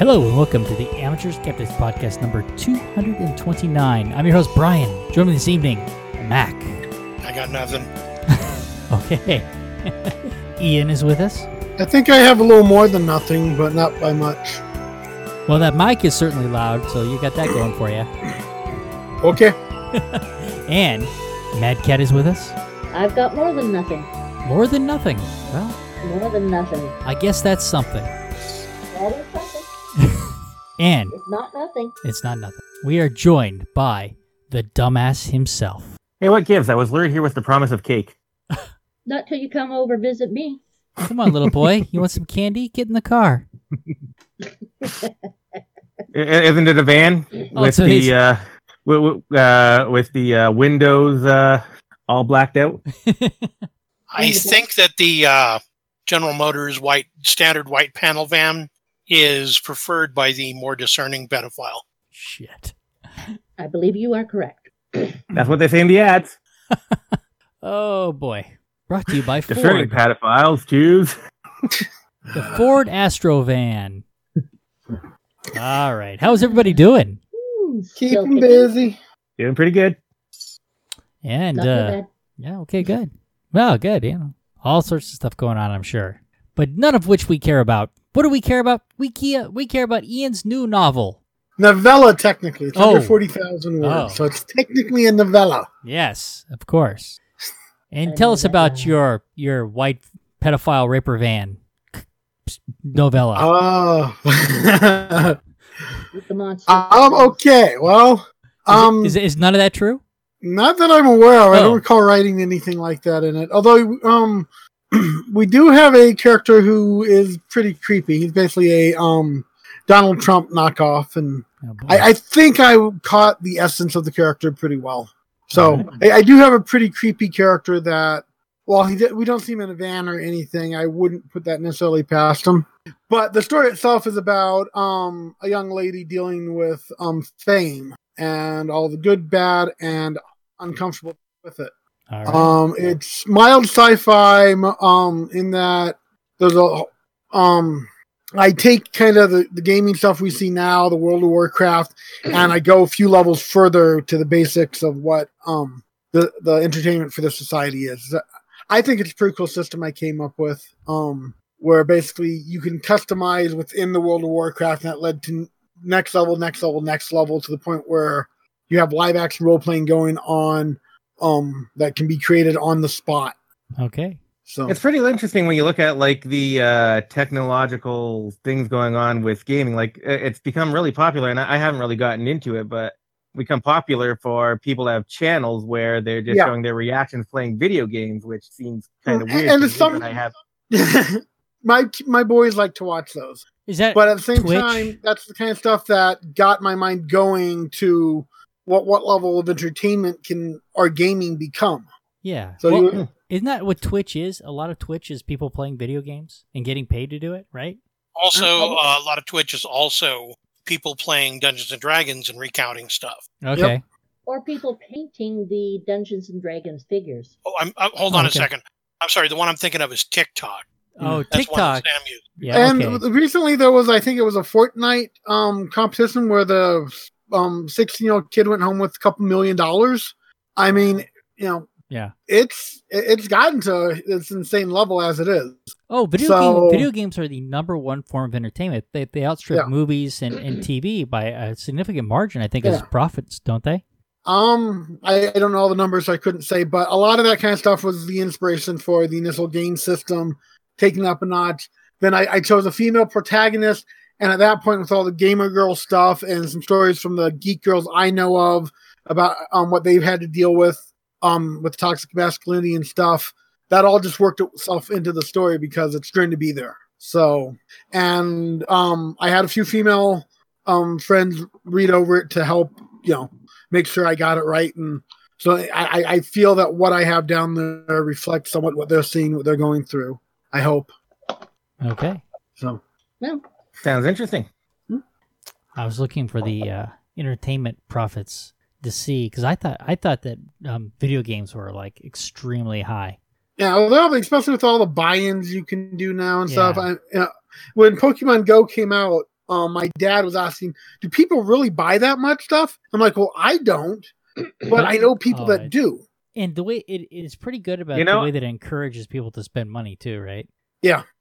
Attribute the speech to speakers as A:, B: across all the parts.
A: Hello and welcome to the Amateur Skeptics Podcast number 229. I'm your host, Brian. Join me this evening, Mac.
B: I got nothing.
A: Okay. Ian is with us.
C: I think I have a little more than nothing, but not by much.
A: Well, that mic is certainly loud, so you got that going for you.
C: Okay.
A: And Mad Cat is with us.
D: I've got more than nothing.
A: More than nothing. Well,
D: More than nothing.
A: I guess that's something.
D: That is something.
A: And
D: It's not nothing.
A: it's not nothing. We are joined by the dumbass himself.
E: Hey, what gives? I was lured here with the promise of cake.
D: Not till you come over visit me.
A: Come on, little boy. You want some candy? Get in the car.
E: Isn't it a van
A: Oh,
E: with
A: so
E: the uh, w- w- uh, with the uh, windows uh, all blacked out?
B: I think that the uh, General Motors white standard white panel van is preferred by the more discerning pedophile.
A: Shit.
D: I believe you are correct.
E: That's what they say in the ads.
A: Oh boy. Brought to you by
E: Discerning
A: Ford.
E: pedophiles choose.
A: The Ford Astro van. All right. How's everybody doing?
C: Keep
D: still
C: them busy.
E: Doing pretty good.
A: And uh yeah, okay, good. Well, good, you know. All sorts of stuff going on, I'm sure. But none of which we care about. What do we care about? We care, we care about Ian's new novel.
C: Novella, technically. It's
A: Oh.
C: under 40,000 words,
A: Oh.
C: so it's technically a novella.
A: Yes, of course. And tell us about your your white pedophile raper van novella.
C: Oh.
D: With the monster.
C: um, okay. Well, um,
A: is, is none of that true?
C: not that I'm aware of. I
A: Oh.
C: don't recall writing anything like that in it. Although, um, we do have a character who is pretty creepy. He's basically a, um, Donald Trump knockoff, and
A: Oh.
C: I, I think I caught the essence of the character pretty well. So
A: Alright.
C: I, I do have a pretty creepy character that, while he did, we don't see him in a van or anything, I wouldn't put that necessarily past him. But the story itself is about um, a young lady dealing with um, fame and all the good, bad, and uncomfortable with it.
A: Right.
C: Um, it's mild sci-fi um, in that there's a um, I take kind of the, the gaming stuff we see now, the World of Warcraft, and I go a few levels further to the basics of what um the the entertainment for the society is. I think it's a pretty cool system I came up with. Um, where basically you can customize within the World of Warcraft, and that led to next level, next level, next level to the point where you have live action role playing going on um that can be created on the spot.
A: okay.
C: So
E: It's pretty interesting when you look at like the uh, technological things going on with gaming. Like it's become really popular, and I I haven't really gotten into it, but become popular for people to have channels where they're just
C: Yeah.
E: showing their reactions playing video games, which seems kind of weird.
C: and
E: to
C: it's some-
E: I have
C: my my boys like to watch those.
A: Is that
C: But at the same
A: Twitch?
C: time, that's the kind of stuff that got my mind going to what what level of entertainment can our gaming become.
A: yeah?
C: So
A: Well,
C: you,
A: isn't that what Twitch is? A lot of Twitch is people playing video games and getting paid to do it, right?
B: Also, uh, a lot of Twitch is also people playing Dungeons and Dragons and recounting stuff.
A: Okay.
D: Or people painting the Dungeons and Dragons figures.
B: Oh, I'm uh, hold on
A: Okay.
B: a second. I'm sorry. The one I'm thinking of is TikTok.
A: Oh,
B: That's
A: TikTok.
B: that Sam used.
A: Yeah.
C: and
A: okay.
C: recently there was I think it was a Fortnite um competition where the um 16 year old kid went home with a couple million dollars. I mean, you know,
A: Yeah.
C: it's it's gotten to this insane level as it is.
A: Oh, video
C: So-
A: game, video games are the number one form of entertainment. They they outstrip
C: Yeah.
A: movies and, and TV by a significant margin. I think as profits, don't they?
C: Um, I, I don't know all the numbers, so I couldn't say, but a lot of that kind of stuff was the inspiration for the initial game system, taking up a notch. Then I, I chose a female protagonist, and at that point, with all the gamer girl stuff and some stories from the geek girls I know of about um what they've had to deal with um with toxic masculinity and stuff, that all just worked itself into the story because it's going to be there. So, and um, I had a few female um friends read over it to help, you know, make sure I got it right. And so I, I- I feel that what I have down there reflects somewhat what they're seeing, what they're going through. I hope.
A: Okay.
C: So
D: Well,
E: sounds interesting.
A: I was looking for the uh, entertainment profits to see because I thought I thought that um, video games were like extremely high.
C: yeah, although especially with all the buy-ins you can do now and stuff.
A: Yeah.
C: I, you know, when Pokemon Go came out, um, my dad was asking, "Do people really buy that much stuff?" I'm like, "Well, I don't, but I know people
A: Oh,
C: that
A: I-
C: do."
A: And the way it is pretty good about
E: You know-
A: the way that it encourages people to spend money too, right?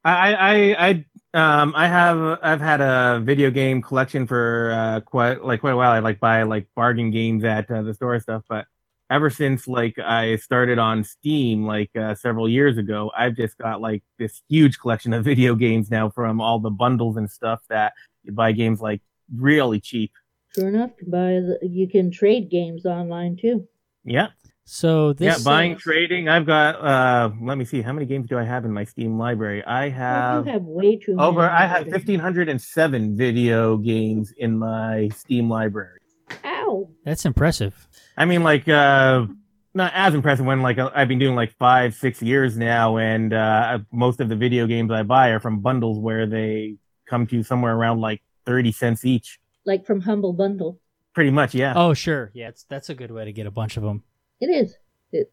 E: I, I, I, um, I have, I've had a video game collection for uh, quite, like, quite a while. I like buy like bargain games at uh, the store and stuff, but ever since like I started on Steam like uh, several years ago, I've just got like this huge collection of video games now from all the bundles and stuff that you buy games like really cheap.
D: Sure enough, to buy the, you can trade games online too.
E: Yeah,
A: So this
E: yeah, buying,
A: uh,
E: trading. I've got. uh Let me see, how many games do I have in my Steam library? I
D: Well,
E: have.
D: you have way too many.
E: Over, I have
D: already.
E: fifteen hundred and seven video games in my Steam library.
D: Ow!
A: that's impressive.
E: I mean, like, uh, not as impressive when like I've been doing like five, six years now, and uh, most of the video games I buy are from bundles where they come to somewhere around like thirty cents each.
D: Like from Humble Bundle.
E: Pretty much, yeah.
A: Oh, sure. Yeah, it's, that's a good way to get a bunch of them.
D: It is. It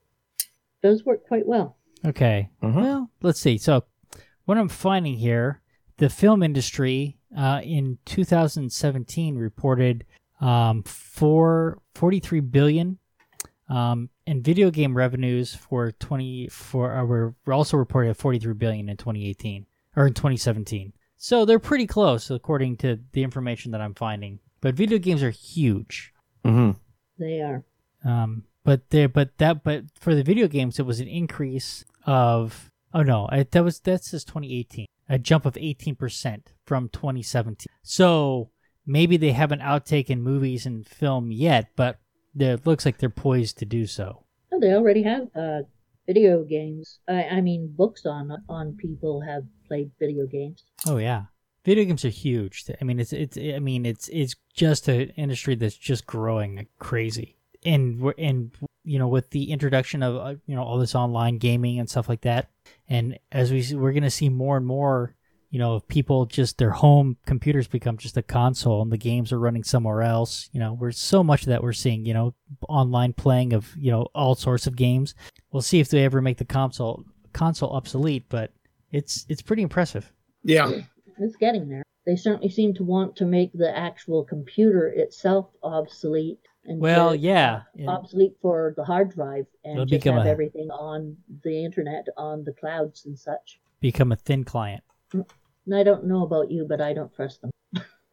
D: does work quite well.
A: Okay.
E: Mhm.
A: Well, let's see. So, what I'm finding here, the film industry uh, in 2017 reported um, for 43 billion, um, and video game revenues for 20 for uh, were were also reported at 43 billion in 2018 or in 2017. So they're pretty close according to the information that I'm finding. But video games are huge.
E: hmm
D: They are.
A: Um, but there, but that, but for the video games, it was an increase of oh no, I, that was that says 2018, a jump of 18 percent from 2017. So maybe they haven't outtaken movies and film yet, but it looks like they're poised to do so.
D: Oh, they already have uh, video games. I, I mean, books on on people have played video games.
A: Oh yeah, video games are huge. I mean, it's it's I mean it's it's just an industry that's just growing crazy, and and you know with the introduction of uh, you know all this online gaming and stuff like that, and as we see- we're gonna see more and more. You know, if people just their home computers become just a console and the games are running somewhere else. You know, we're so much of that we're seeing. You know, online playing of you know all sorts of games. We'll see if they ever make the console console obsolete, but it's it's pretty impressive.
C: Yeah,
D: It's getting there. They certainly seem to want to make the actual computer itself obsolete. And
A: Well, yeah. Yeah.
D: Obsolete for the hard drive and
A: It'll
D: just
A: become
D: have
A: a-
D: everything on the internet, on the clouds and such.
A: become a thin client.
D: And I don't know about you, but I don't trust them.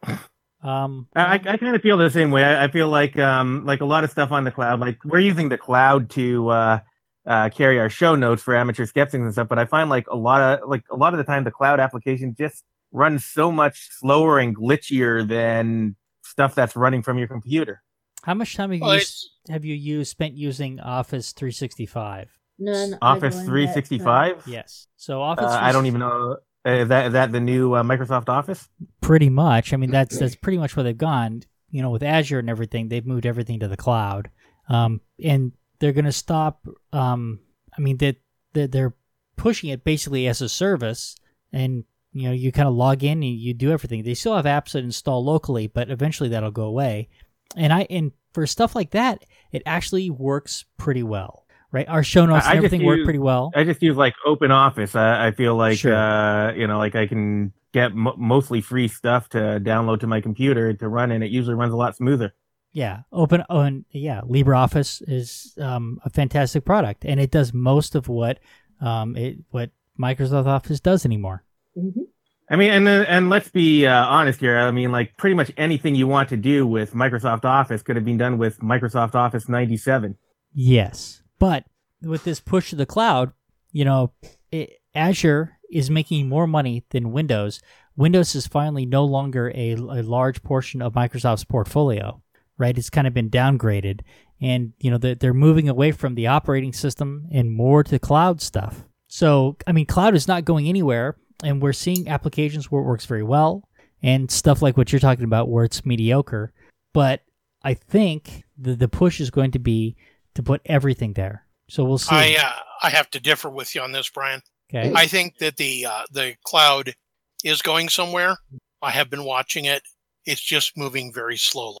A: Um,
E: I, I kind of feel the same way. I, I feel like um like a lot of stuff on the cloud. Like we're using the cloud to uh, uh, carry our show notes for amateur skeptics and stuff. But I find like a lot of like a lot of the time the cloud application just runs so much slower and glitchier than stuff that's running from your computer.
A: How much time have you
B: Well,
A: used, have you used spent using Office 365?
D: None.
E: Office
D: joined that, uh,
E: 365.
A: Yes. So Office.
E: Uh, I don't even know. Uh, is that is that the new uh, Microsoft Office?
A: Pretty much. I mean, that's that's pretty much where they've gone. You know, with Azure and everything, they've moved everything to the cloud, um, and they're going to stop. Um, I mean, that they, they're pushing it basically as a service, and you know, you kind of log in and you do everything. They still have apps that install locally, but eventually that'll go away. And I and for stuff like that, it actually works pretty well. Right, our show notes
E: I- I
A: and
E: just
A: everything work pretty well.
E: I just use like Open Office. I, I feel like
A: Sure.
E: uh, you know, like I can get mo mostly free stuff to download to my computer to run, and it usually runs a lot smoother.
A: Yeah, open oh, and yeah, LibreOffice is um, a fantastic product, and it does most of what um, it what Microsoft Office does anymore.
D: hmm
E: I mean, and uh, and let's be uh, honest here. I mean, like pretty much anything you want to do with Microsoft Office could have been done with Microsoft Office '97.
A: Yes, but with this push to the cloud, you know, it, Azure is making more money than Windows. Windows is finally no longer a, a large portion of Microsoft's portfolio, right? It's kind of been downgraded, and you know they're, they're moving away from the operating system and more to cloud stuff. So, I mean, cloud is not going anywhere, and we're seeing applications where it works very well, and stuff like what you're talking about where it's mediocre. But I think the the push is going to be to put everything there. So we'll see.
B: I uh, I have to differ with you on this, Brian.
A: okay.
B: I think that the uh, the cloud is going somewhere. I have been watching it. It's just moving very slowly.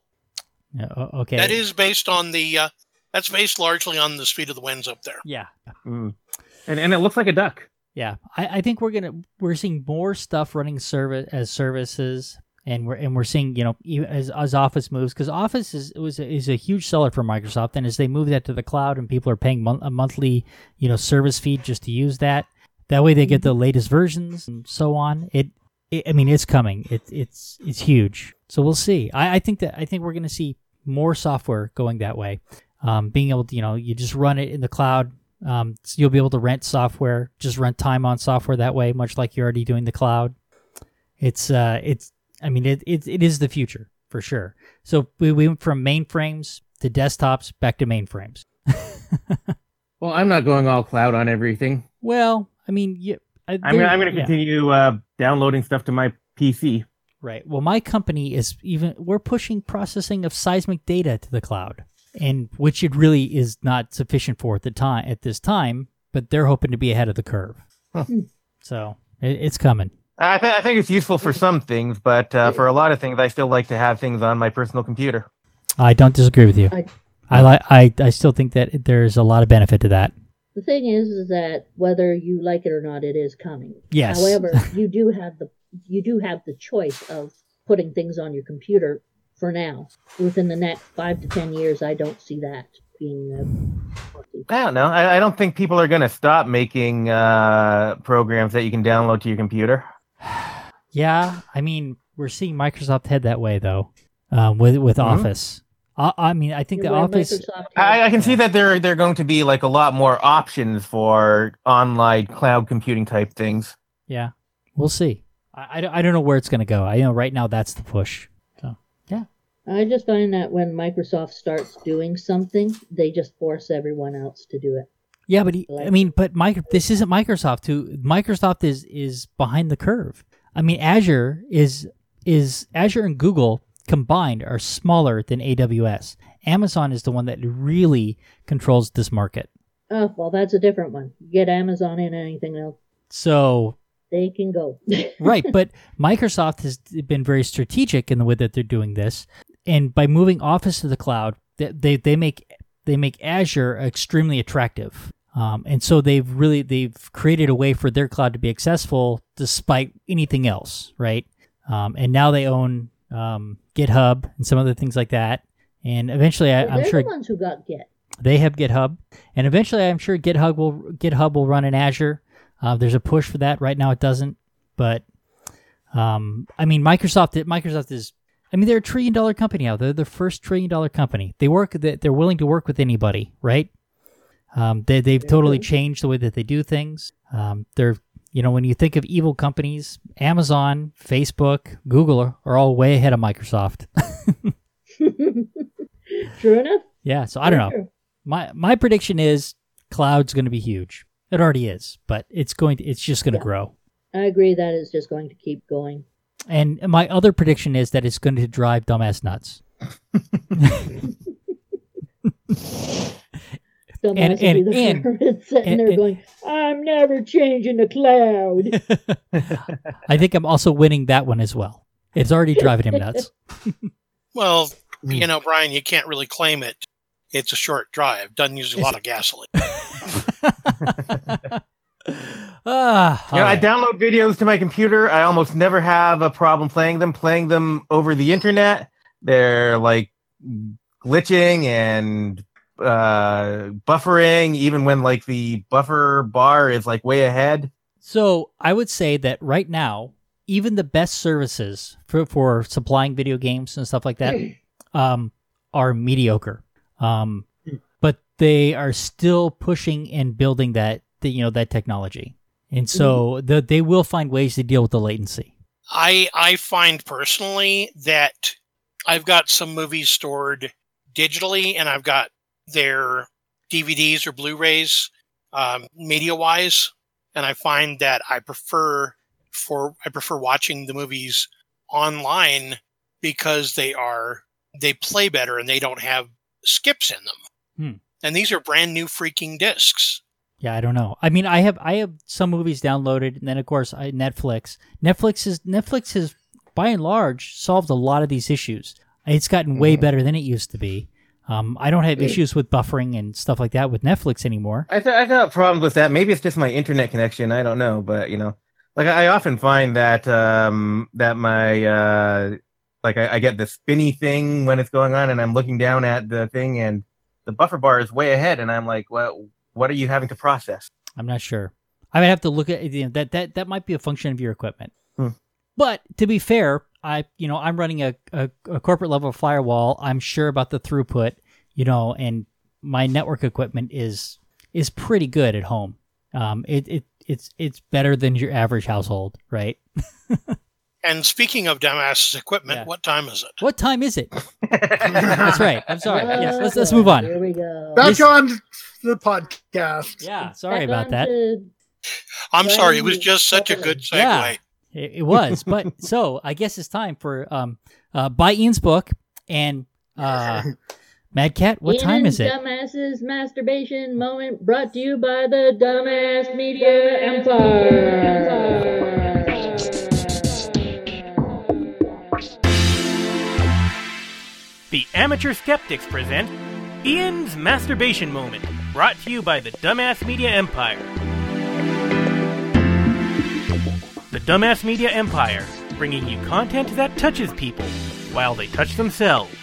A: Yeah, okay.
B: That is based on the. Uh, that's based largely on the speed of the winds up there.
A: Yeah.
E: Mm. And and it looks like a duck.
A: Yeah. I, I think we're gonna we're seeing more stuff running service as services and we're and we're seeing you know as as Office moves because Office is was a, is a huge seller for Microsoft, and as they move that to the cloud and people are paying mon- a monthly you know service fee just to use that, that way they get the latest versions and so on. It, it I mean, it's coming. It, it's it's huge. So we'll see. I, I think that I think we're going to see more software going that way. Um, being able to you know you just run it in the cloud. Um, so you'll be able to rent software, just rent time on software that way, much like you're already doing the cloud. It's uh, it's I mean, it, it, it is the future for sure. So we, we went from mainframes to desktops back to mainframes.
E: Well, I'm not going all cloud on everything.
A: Well, I mean, yeah, I,
E: I'm
A: there-
E: I'm going to
A: yeah,
E: continue uh, downloading stuff to my PC.
A: right. Well, my company is even we're pushing processing of seismic data to the cloud, and which it really is not sufficient for at the time at this time. But they're hoping to be ahead of the curve.
E: Huh.
A: So it, it's coming.
E: I, th- I think it's useful for some things, but uh, for a lot of things, I still like to have things on my personal computer.
A: I don't disagree with you.
D: I-
A: I like. I, I still think that there's a lot of benefit to that.
D: The thing is, is that whether you like it or not, it is coming.
A: Yes.
D: However, you do have the you do have the choice of putting things on your computer for now. Within the next five to ten years, I don't see that being. Uh,
E: I don't know. I, I don't think people are going to stop making uh, programs that you can download to your computer.
A: Yeah, I mean, we're seeing Microsoft head that way though, um, with with
E: Mhm.
A: Office. I, I mean, I think the Office.
E: I, I can see that there there are going to be like a lot more options for online cloud computing type things.
A: Yeah, we'll see. I, I, don't- I don't know where it's going to go. I know right now that's the push.
D: I just find that when Microsoft starts doing something, they just force everyone else to do it.
A: yeah, but he, I mean, but micro, this isn't Microsoft. Who Microsoft is is behind the curve. I mean, Azure is is Azure and Google combined are smaller than AWS. Amazon is the one that really controls this market.
D: Oh well, that's a different one. You get Amazon in anything else,
A: So
D: they can go.
A: right but microsoft has been very strategic in the way that they're doing this and by moving office to the cloud they they, they make they make azure extremely attractive um, and so they've really they've created a way for their cloud to be accessible despite anything else right um, and now they own um, github and some other things like that and eventually I, i'm
D: They're
A: sure
D: the ones who got Git.
A: they have GitHub, and eventually, I'm sure GitHub will GitHub will run in Azure. Uh, there's a push for that. Right now, it doesn't, but um, I mean, Microsoft. Microsoft is. I mean, they're a trillion dollar company now. They're the first trillion dollar company. They work. that They're willing to work with anybody, right? Um, they they've totally changed the way that they do things. Um, they're you know when you think of evil companies, Amazon, Facebook, Google are, are all way ahead of Microsoft.
D: True enough.
A: yeah, so I don't know. My my prediction is cloud's going to be huge. It already is, but it's going to it's just going to
D: Yeah.
A: grow.
D: I agree that it's just going to keep going.
A: And my other prediction is that it's going to drive dumbass nuts.
D: Dumbass
A: And-
D: will be
A: and-
D: the
A: and-
D: first sitting
A: and-
D: there
A: and-
D: going, "I'm never changing the cloud."
A: I think I'm also winning that one as well. It's already driving him nuts.
B: Well, you know, Brian, you can't really claim it. It's a short drive. Doesn't use a lot of gasoline.
A: ah,
E: You know, I download videos to my computer. I almost never have a problem playing them. Playing them over the internet, they're like glitching and uh, buffering, even when like the buffer bar is like way ahead.
A: So I would say that right now, even the best services for, for supplying video games and stuff like that um, are mediocre. Um, but they are still pushing and building that, you know, that technology, and so the, they will find ways to deal with the latency.
B: I I find personally that I've got some movies stored digitally, and I've got their DVDs or Blu-rays, um, media-wise, and I find that I prefer for I prefer watching the movies online because they are they play better and they don't have skips in them.
A: Hmm.
B: And these are brand new freaking discs.
A: Yeah, I don't know. I mean, I have I have some movies downloaded, and then of course I, Netflix. Netflix is Netflix has by and large solved a lot of these issues. It's gotten way
E: Mhm.
A: better than it used to be. Um, I don't have issues with buffering and stuff like that with Netflix anymore.
E: I th- I got problems with that. Maybe it's just my internet connection. I don't know, but you know, like I often find that um that my uh like I, I get the spinny thing when it's going on and I'm looking down at the thing and the buffer bar is way ahead and I'm like, well, what are you having to process?
A: I'm not sure. I would have to look at you know, that. That that might be a function of your equipment.
E: Hmm.
A: But to be fair, I you know I'm running a, a, a corporate level firewall. I'm sure about the throughput, you know, and my network equipment is is pretty good at home. Um, it, it it's it's better than your average household, right?
B: And speaking of dumbasses equipment,
A: Yeah.
B: what time is it?
A: What time is it? That's right. I'm sorry. Yes, let's let's move on.
D: Here we go.
C: Back on the podcast.
A: Yeah, sorry
D: Back
A: about that.
B: I'm sorry, it was just such a good segue.
A: Yeah. It, it was, but so I guess it's time for um uh buy Ian's book and uh Mad Cat. What time is it?
D: Dumbasses masturbation moment brought to you by the Dumbass Media Empire.
F: The Amateur Skeptics present Ian's Masturbation Moment, brought to you by the Dumbass Media Empire. The Dumbass Media Empire, bringing you content that touches people while they touch themselves.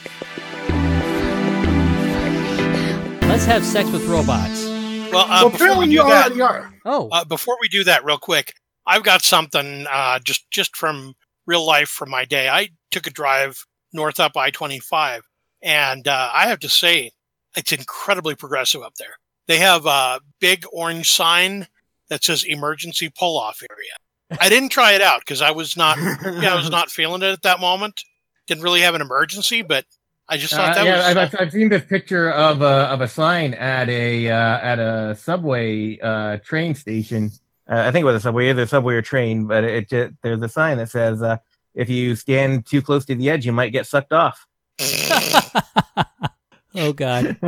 A: Let's have sex with robots.
B: Well, uh,
C: well,
B: before
C: apparently
B: we
C: you
B: do that,
C: already are.
A: Oh,
B: uh, before we do that, real quick, I've got something uh, just just from real life from my day. I took a drive north up I twenty five, and uh, I have to say, it's incredibly progressive up there. They have a big orange sign that says "Emergency Pull Off Area." I didn't try it out because I was not, yeah, I was not feeling it at that moment. Didn't really have an emergency, but I just thought
E: Uh,
B: that
E: yeah,
B: was.
E: I've, I've seen this picture of a of a sign at a uh, at a subway uh, train station. Uh, I think it was a subway, either subway or train, but it just, there's a sign that says, uh, "If you stand too close to the edge, you might get sucked off."
A: oh God.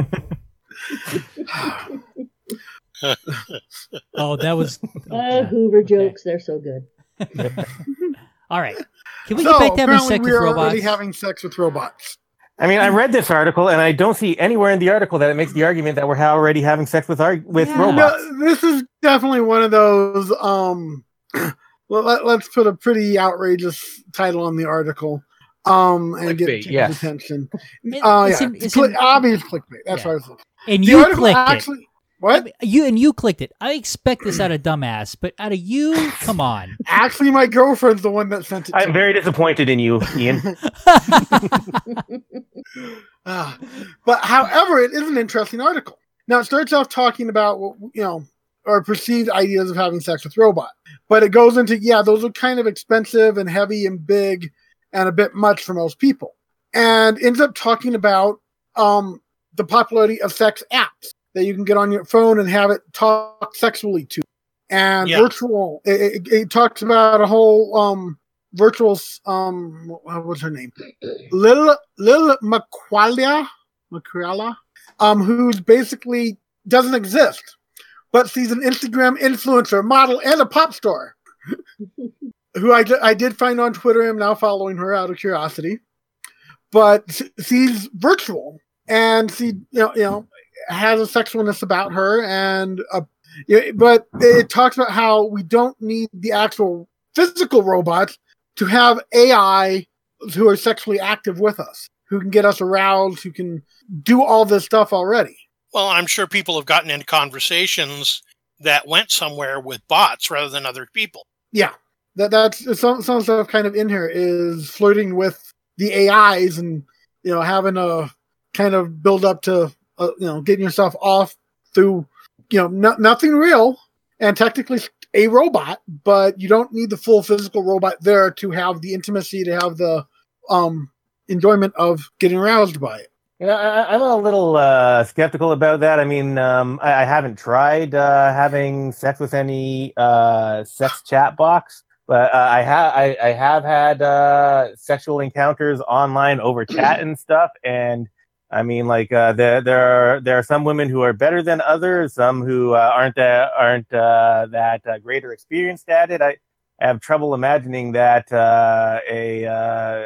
A: Oh, that was. oh,
D: Uh,
A: God.
D: Hoover jokes, they're so good.
A: All right. Can we
C: so
A: get back to having
C: apparently
A: sex
C: we
A: with
C: are
A: robots?
C: already having sex with robots.
E: I mean, I read this article, and I don't see anywhere in the article that it makes the argument that we're already having sex with our with
A: Yeah.
E: robots.
C: No, this is definitely one of those. Um, well, let, us put a pretty outrageous title on the article, um, and get
E: Clickbait,
C: people's
E: yes.
C: attention.
A: It-
C: Oh
A: it's
C: yeah,
A: in- it's
C: Cli-
A: in-
C: obvious clickbait. That's
A: Yeah.
C: what I was looking.
A: and
C: The
A: you
C: article
A: clicked it.
C: actually. What?
A: You and you clicked it. I expect this out of dumbass, but out of you, come on.
C: Actually, my girlfriend's the one that sent it.
E: I'm
C: me.
E: very disappointed in you, Ian.
C: Ah. but however, it is an interesting article. Now it starts off talking about what you know or perceived ideas of having sex with robot, but it goes into yeah, those are kind of expensive and heavy and big and a bit much for most people, and ends up talking about um, the popularity of sex apps that you can get on your phone and have it talk sexually to, and
B: Yeah.
C: virtual. It, it, it talks about a whole um, virtual um, what's her name? Lil Lil Miquela Miquela, um, who's basically doesn't exist, but she's an Instagram influencer, model, and a pop star. who I, I did find on Twitter. I'm now following her out of curiosity, but she's virtual and she you know you know has a sexualness about her and uh, but it talks about how we don't need the actual physical robots to have AI who are sexually active with us, who can get us aroused, who can do all this stuff already.
B: Well, I'm sure people have gotten into conversations that went somewhere with bots rather than other people.
C: Yeah, that that's some some stuff kind of in here is flirting with the AIs and you know having a kind of build up to uh, you know getting yourself off through you know no, nothing real and technically a robot, but you don't need the full physical robot there to have the intimacy to have the um enjoyment of getting aroused by it.
E: Know, I, I'm a little uh, skeptical about that. I mean, um, I, I haven't tried uh, having sex with any uh, sex chat box, but uh, I have I, I have had uh, sexual encounters online over chat and stuff. And I mean, like uh, there there are there are some women who are better than others, some who uh, aren't uh, aren't uh, that uh, greater experienced at it. I have trouble imagining that uh, a uh,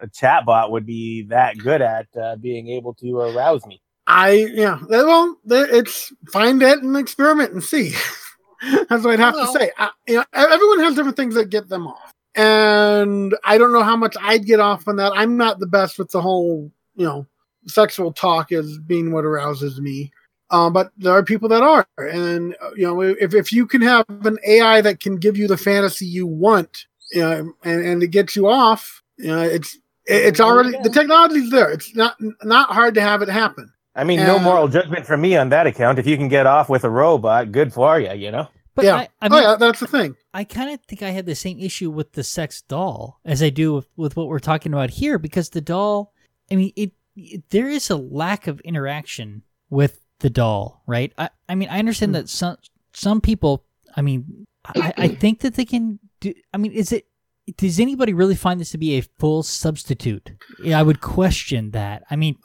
E: a chatbot would be that good at uh, being able to arouse me.
C: I yeah, well, it's find it and experiment and see. That's what I'd have
B: Well-
C: to say. I, you know, everyone has different things that get them off, and I don't know how much I'd get off on that. I'm not the best with the whole, you know, sexual talk as being what arouses me. Um, but there are people that are, and uh, you know, if if you can have an AI that can give you the fantasy you want, you know, and and it gets you off, you know, it's it's already the technology's there. It's not not hard to have it happen.
E: I mean, no
C: Uh,
E: moral judgment from me on that account. If you can get off with a robot, good for you. You know.
A: But
C: yeah.
A: I, I
C: oh yeah, that's the thing.
A: I kind of think I had the same issue with the sex doll as I do with, with what we're talking about here because the doll, I mean, it, it there is a lack of interaction with the doll, right? I, I mean, I understand that some some people, I mean, I, I think that they can do. I mean, is it? Does anybody really find this to be a full substitute? Yeah, I would question that. I mean,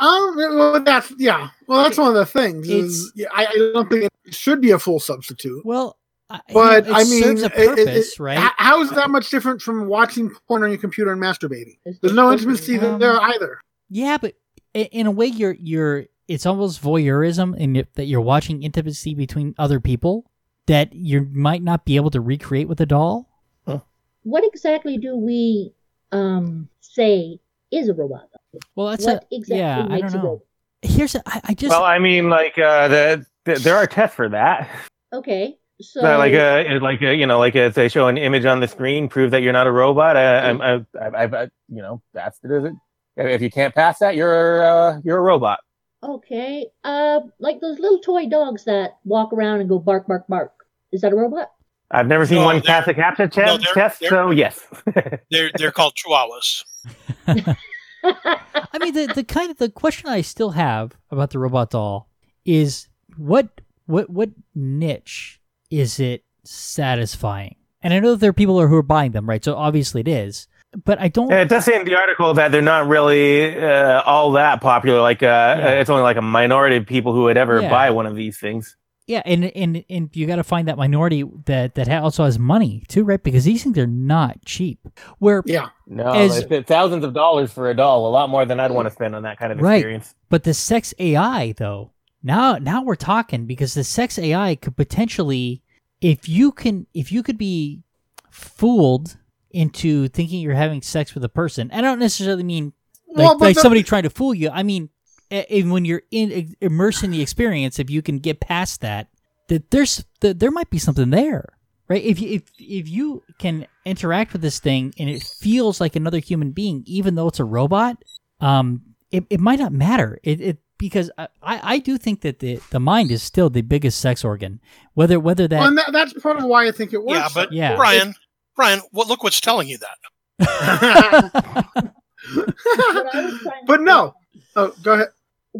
C: Um, well, that's yeah. Well, that's one of the things. Is,
A: It's-
C: yeah, I, I don't think it should be a full substitute.
A: well,
C: But
A: it
C: I mean,
A: serves a
C: it- it-
A: purpose,
C: it-
A: right?
C: how is that much different from watching porn on your computer and masturbating? There's no intimacy
A: Um,
C: there either.
A: Yeah, but in a way, you're you're it's almost voyeurism in that you're watching intimacy between other people that you might not be able to recreate with a doll.
D: What exactly do we um say is a robot?
A: Well, that's
D: what
A: a
D: exactly
A: yeah. I don't
D: a
A: know.
D: robot?
A: Here's a, I, I just
E: Well, I mean, like uh, the, the there are tests for that.
D: Okay, so
E: So, like uh, like uh, you know, like if they show an image on the screen, prove that you're not a robot. I, I'm, I, I, I, you know, that's it. If you can't pass that, you're uh, you're a robot.
D: okay, uh, like those little toy dogs that walk around and go bark, bark, bark. Is that a robot?
E: I've never seen
B: No,
E: one
B: they're-
E: pass a captcha te-
B: no, they're-
E: test,
B: they're-
E: so yes.
B: They're they're called chihuahuas.
A: I mean the the kind of the question I still have about the robot doll is what what what niche is it satisfying? And I know that there are people who are buying them, right? So obviously it is, but I don't.
E: It does say in the article that they're not really uh, all that popular. Like, uh,
A: Yeah.
E: it's only like a minority of people who would ever
A: Yeah.
E: buy one of these things.
A: Yeah, and and and you got to find that minority that that also has money too, right? Because these things are not cheap. Where
C: Yeah,
E: No,
A: As-
E: it's thousands of dollars for a doll. A lot more than I'd want to spend on that kind of
A: Right.
E: experience.
A: but the sex AI though, now now we're talking because the sex AI could potentially, if you can, if you could be fooled into thinking you're having sex with a person. I don't necessarily mean like,
C: Well,
A: like
C: the-
A: somebody trying to fool you. I mean, eh, when you're in immersed in the experience, if you can get past that, that there's that there might be something there, right? If you if if you can interact with this thing and it feels like another human being, even though it's a robot, um, it, it might not matter. It, it because I, I I do think that the the mind is still the biggest sex organ. Whether whether that
C: well, and that, that's part of why I think it works.
B: Yeah, but
A: Yeah.
B: Brian, Brian, what look what's telling you that?
D: What I was trying to
C: but no. Oh, go ahead.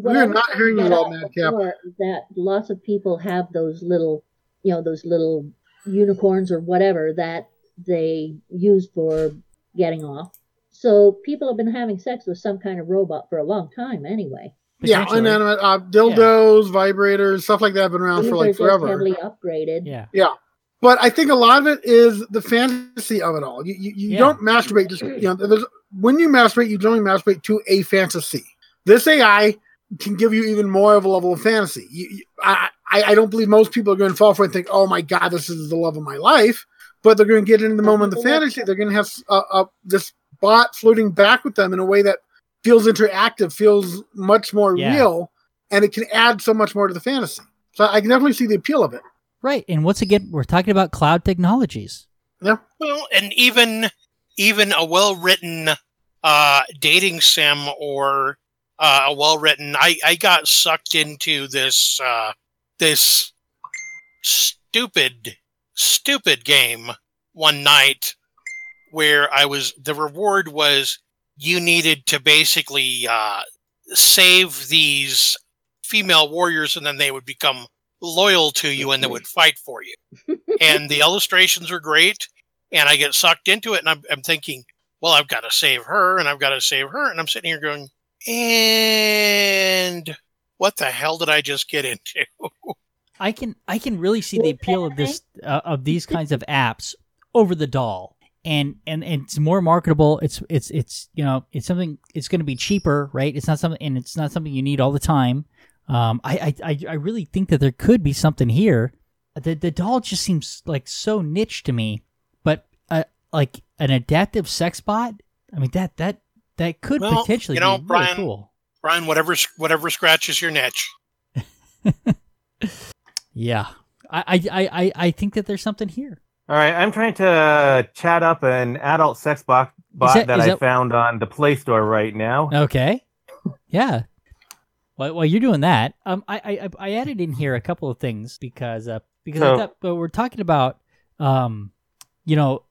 D: What
C: We're
D: I was
C: not hearing
D: to
C: you
D: get
C: well,
D: at
C: Mad
D: Cat. That lots of people have those little, you know, those little unicorns or whatever that they use for getting off. So people have been having sex with some kind of robot for a long time, anyway.
C: Yeah,
A: Potentially.
C: inanimate uh, dildos, vibrators, stuff like that have been around
D: These
C: for
D: are
C: like
D: just
C: forever.
D: heavily upgraded.
A: yeah
C: But I think a lot of it is the fantasy of it all. You, you, you
A: Yeah.
C: don't masturbate just you know. There's, when you masturbate, you generally masturbate to a fantasy. This AI can give you even more of a level of fantasy. You, you- I, I I don't believe most people are going to fall for it and think, oh my god, this is the love of my life. But they're going to get into the moment of the fantasy. They're going to have uh, uh, this bot floating back with them in a way that feels interactive, feels much more
A: Yeah.
C: real, and it can add so much more to the fantasy. So I can definitely see the appeal of it.
A: right. And once again, we're talking about cloud technologies. Yeah.
B: Well, and even even a well written uh, dating sim or uh, a well written, I I got sucked into this uh, this stupid stupid game one night where I was the reward was you needed to basically uh, save these female warriors and then they would become loyal to you and they would fight for you. and the illustrations were great and I get sucked into it and I'm, I'm thinking, well, I've got to save her and I've got to save her. And I'm sitting here going, and what the hell did I just get into?
A: I can I can really see the appeal of this uh, of these kinds of apps over the doll. And, and and it's more marketable. It's it's it's you know it's something. It's going to be cheaper, right? It's not something, and it's not something you need all the time. Um, I, I I I really think that there could be something here the the doll just seems like so niche to me. But uh, like an adaptive sex bot, I mean that that that could
B: Well,
A: potentially
B: you know,
A: be really
B: Brian,
A: cool.
B: Brian, whatever whatever scratches your niche.
A: Yeah, I I, I I I think that there's something here.
E: All right, I'm trying to chat up an adult sex bot, bot
A: that-
E: that,
A: is
E: I
A: that-
E: found on the Play Store right now.
A: Okay. Yeah. While, while you're doing that, um, I, I I- I added in here a couple of things because uh because I thought but we're talking about um, you know, it-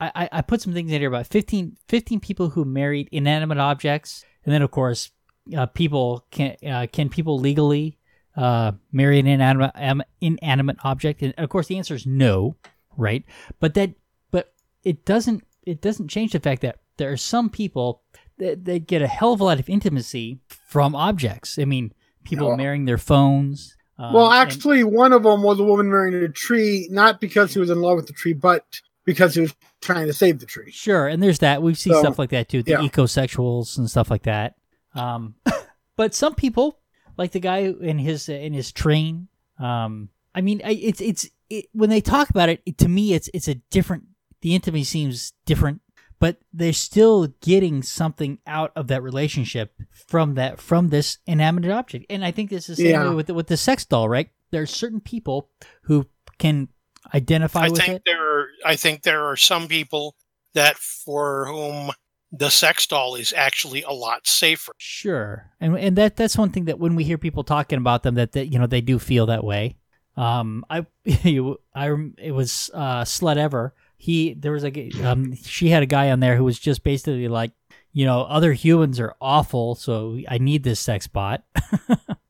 A: I I- put some things in here about 15, 15 people who married inanimate objects, and then of course, uh, people can uh, can people legally uh marry an inanimate am, inanimate object, and of course the answer is no, right? But that but it doesn't it doesn't change the fact that there are some people that, that get a hell of a lot of intimacy from objects. I mean, people
C: Yeah.
A: marrying their phones. um,
C: well,
A: and-
C: actually, one of them was a woman marrying a tree, not because he was in love with the tree, but because he was trying to save the tree.
A: Sure, and there's that. We see
C: So,
A: stuff like that too, the
C: yeah.
A: ecosexuals and stuff like that. Um, but some people, like the guy in his in his train, um, I mean, it's it's it, when they talk about it, it, to me, it's it's a different. The intimacy seems different, but they're still getting something out of that relationship from that from this inanimate object. And I think this is the same
C: Yeah.
A: way with the, with the sex doll, right? There are certain people who can identify
B: I
A: with
B: think
A: it.
B: there are I think there are some people that for whom the sex doll is actually a lot safer.
A: Sure, and and that that's one thing that when we hear people talking about them, that, that you know they do feel that way. Um, I you I it was uh slut ever. He there was a um she had a guy on there who was just basically like you know other humans are awful, so I need this sex bot.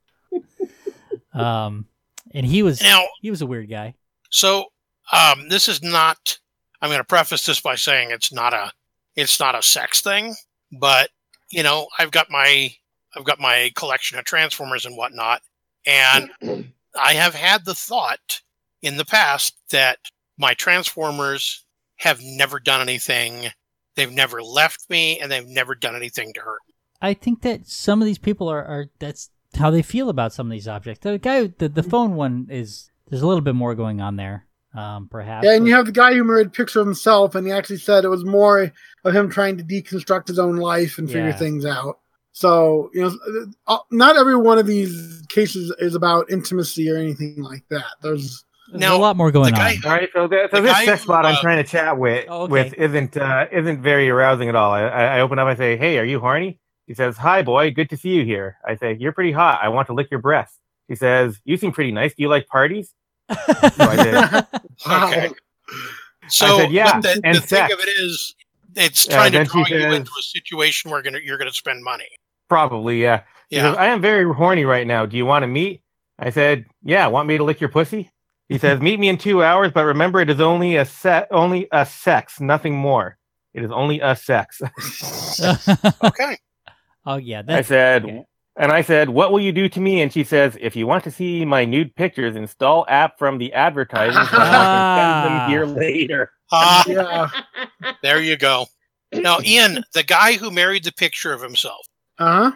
A: um, and he was
B: Now,
A: he was a weird guy.
B: so um, this is not. I'm going to preface this by saying it's not a it's not a sex thing, but you know I've got my I've got my collection of transformers and whatnot, and I have had the thought in the past that my transformers have never done anything. They've never left me, and they've never done anything to hurt. me.
A: I think that some of these people are, are that's how they feel about some of these objects. The guy, the, the phone one is there's a little bit more going on there, um, perhaps.
C: Yeah, and you have the guy who married a picture of himself, and he actually said it was more of him trying to deconstruct his own life and figure
A: Yeah.
C: things out. So, you know, uh, not every one of these cases is about intimacy or anything like that. There's
A: There's
B: Now,
A: a lot more going
B: the guy-
A: on.
E: All right, so, the, so
B: The
E: this
B: guy
E: sex
B: who,
E: bot I'm
B: uh,
E: trying to chat with
A: Oh, okay.
E: with isn't uh, isn't very arousing at all. I, I I open up, I say, "Hey, are you horny?" He says, "Hi, boy, good to see you here." I say, "You're pretty hot. I want to lick your breast." He says, "You seem pretty nice. Do you like parties?" I did.
C: wow.
B: Okay. So,
E: said, yeah,
B: but the, the thing of it is, it's
E: Yeah,
B: trying to draw you
E: says-
B: into a situation where gonna, you're going to spend money.
E: Probably, yeah.
B: Yeah.
E: goes, I am very horny right now. Do you want to meet? I said, Yeah. Want me to lick your pussy? He says, Meet me in two hours, but remember, it is only a set, only a sex, nothing more. It is only a sex.
B: Okay.
A: oh yeah,
E: I said,
A: okay.
E: And I said, What will you do to me? And she says, If you want to see my nude pictures, install app from the advertising. so I can send them here later.
B: Ah,
C: Yeah.
B: there you go. Now, Ian, the guy who married the picture of himself,
C: Uh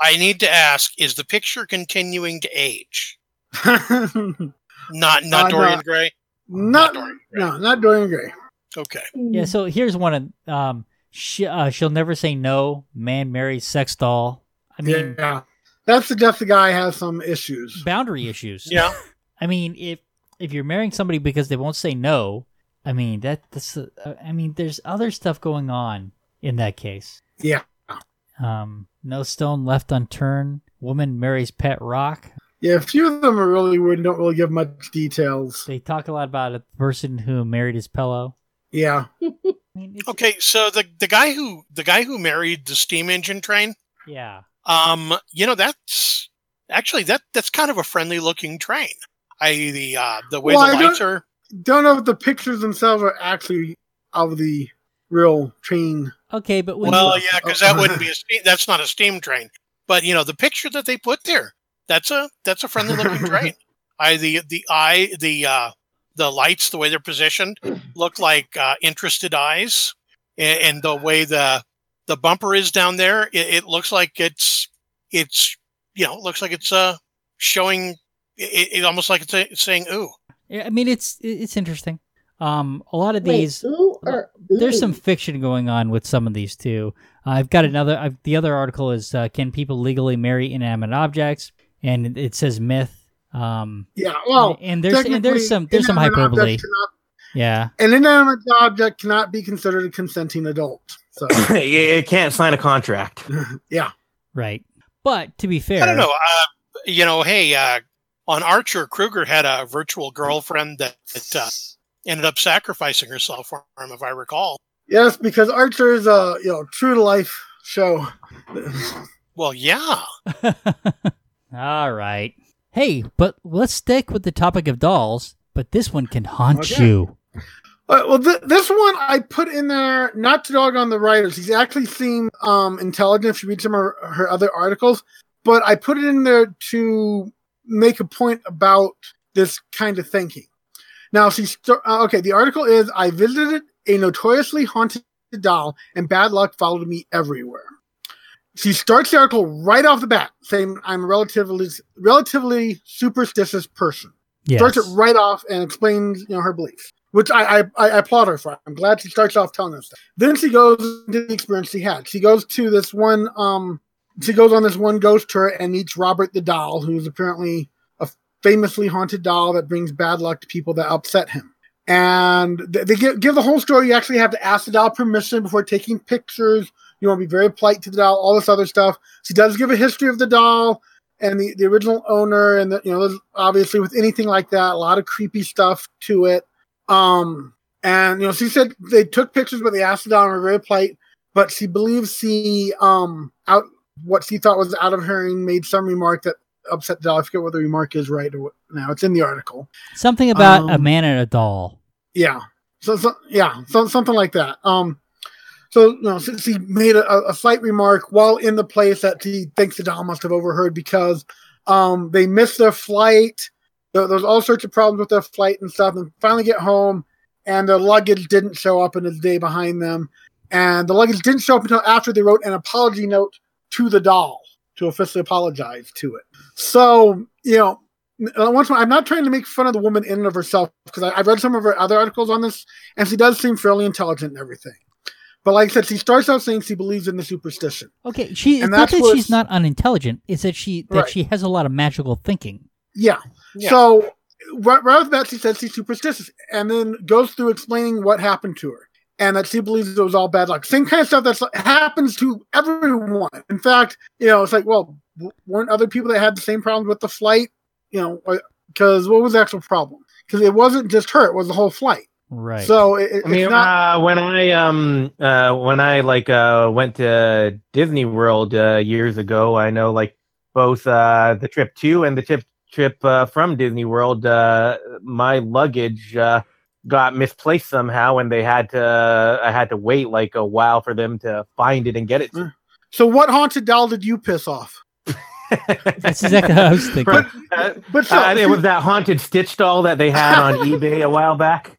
B: I need to ask: Is the picture continuing to age? Not, not
C: Uh, no.
B: Dorian Gray.
C: not,
B: Dorian Gray.
C: no, not Dorian Gray.
B: Okay.
A: yeah. So here's one of um, she uh, she'll never say no. Man marries sex doll. I mean,
C: yeah. That suggests the guy has some issues.
A: boundary issues.
B: Yeah.
A: I mean, if if you're marrying somebody because they won't say no, I mean that that's uh, I mean there's other stuff going on in that case.
C: Yeah.
A: Um, no stone left unturned. Woman marries pet rock.
C: Yeah, a few of them are really weird and don't really give much details.
A: They talk a lot about a person who married his pillow.
C: Yeah.
A: I mean,
B: Okay. So the the guy who the guy who married the steam engine train,
A: Yeah.
B: Um, you know, that's actually that that's kind of a friendly looking train. I the uh, the way
C: Well, I
B: the
C: don't-
B: lights are.
C: Don't know if the pictures themselves are actually of the real train.
A: Okay, but when
B: Well,
A: you,
B: yeah, because that wouldn't be a steam. That's not a steam train. But you know, the picture that they put there, that's a that's a friendly looking train. I the the eye the uh, the lights, the way they're positioned, look like uh, interested eyes, and, and the way the the bumper is down there, it, it looks like it's it's you know it looks like it's uh showing It, it almost like it's, a, it's saying ooh.
A: Yeah, I mean, it's it's interesting. Um, a lot of
D: Wait,
A: these,
D: ooh or
A: there's some fiction going on with some of these too. Uh, I've got another. I've, the other article is uh, can people legally marry inanimate objects, and it, it says myth. Um,
C: Yeah, well,
A: and there's and there's some there's some hyperbole.
C: objects cannot-
A: Yeah,
C: An inanimate object cannot be considered a consenting adult. So,
E: you, you can't sign a contract.
C: yeah.
A: right. But to be fair,
B: I don't know. Uh, you know, hey, uh, on Archer, Krieger had a virtual girlfriend that, that uh, ended up sacrificing herself for him, if I recall.
C: Yes, because Archer is a you know true to life show.
B: Well, yeah.
A: All right. Hey, but let's stick with the topic of dolls. But this one can haunt
C: Okay.
A: you.
C: Uh, well, th- this one I put in there not to dog on the writers. He's actually seemed um, intelligent if you read some of her, her other articles, but I put it in there to make a point about this kind of thinking. Now, she's st- uh, okay. The article is I visited a notoriously haunted doll, and bad luck followed me everywhere. She starts the article right off the bat saying I'm a relatively relatively superstitious person
A: Yes.
C: starts it right off and explains you know her beliefs, which I, I I applaud her for. I'm glad she starts off telling us that. Then she goes into the experience she had. She goes to this one um she goes on this one ghost tour and meets Robert the doll, who's apparently a famously haunted doll that brings bad luck to people that upset him. And they, they give, give the whole story. You actually have to ask the doll permission before taking pictures. You want to be very polite to the doll, all this other stuff. She does give a history of the doll and the, the original owner and the, you know obviously with anything like that a lot of creepy stuff to it um and you know she said they took pictures but they asked the doll and were very polite but she believes she um out what she thought was out of hearing made some remark that upset the doll i forget what the remark is right now it's in the article
A: Something about a
C: Um,
A: man and a doll.
C: yeah. So, so yeah, so, something like that. Um, so you know, she, she made a, a slight remark while in the place that she thinks the doll must have overheard because um they missed their flight. There, there all sorts of problems with their flight and stuff, and finally get home, and their luggage didn't show up in the day behind them, and the luggage didn't show up until after they wrote an apology note to the doll to officially apologize to it. So you know, once more, I'm not trying to make fun of the woman in and of herself because I, I've read some of her other articles on this, and she does seem fairly intelligent and everything. But like I said, she starts out saying she believes in the superstition.
A: Okay, she. It's
C: And
A: not that she's not unintelligent. It's that she that
C: Right.
A: she has a lot of magical thinking.
C: Yeah.
B: Yeah.
C: So right, right off the bat, she says she's superstitious, and then goes through explaining what happened to her, and that she believes it was all bad luck. Same kind of stuff that happens to everyone. In fact, you know, it's like, well, weren't other people that had the same problems with the flight? You know, because what was the actual problem? Because it wasn't just her; it was the whole flight.
A: Right.
C: So it, it-
E: I mean,
C: it's not.
E: uh, when I um uh when I like uh went to Disney World uh, years ago, I know like both uh the trip to and the trip trip uh, from Disney World, uh my luggage uh got misplaced somehow, and they had to I had to wait like a while for them to find it and get it.
C: So what haunted doll did you piss off?
A: That's exactly what I was thinking.
C: But,
E: Uh,
C: but, so,
E: uh, it was that haunted Stitch doll that they had on eBay a while back.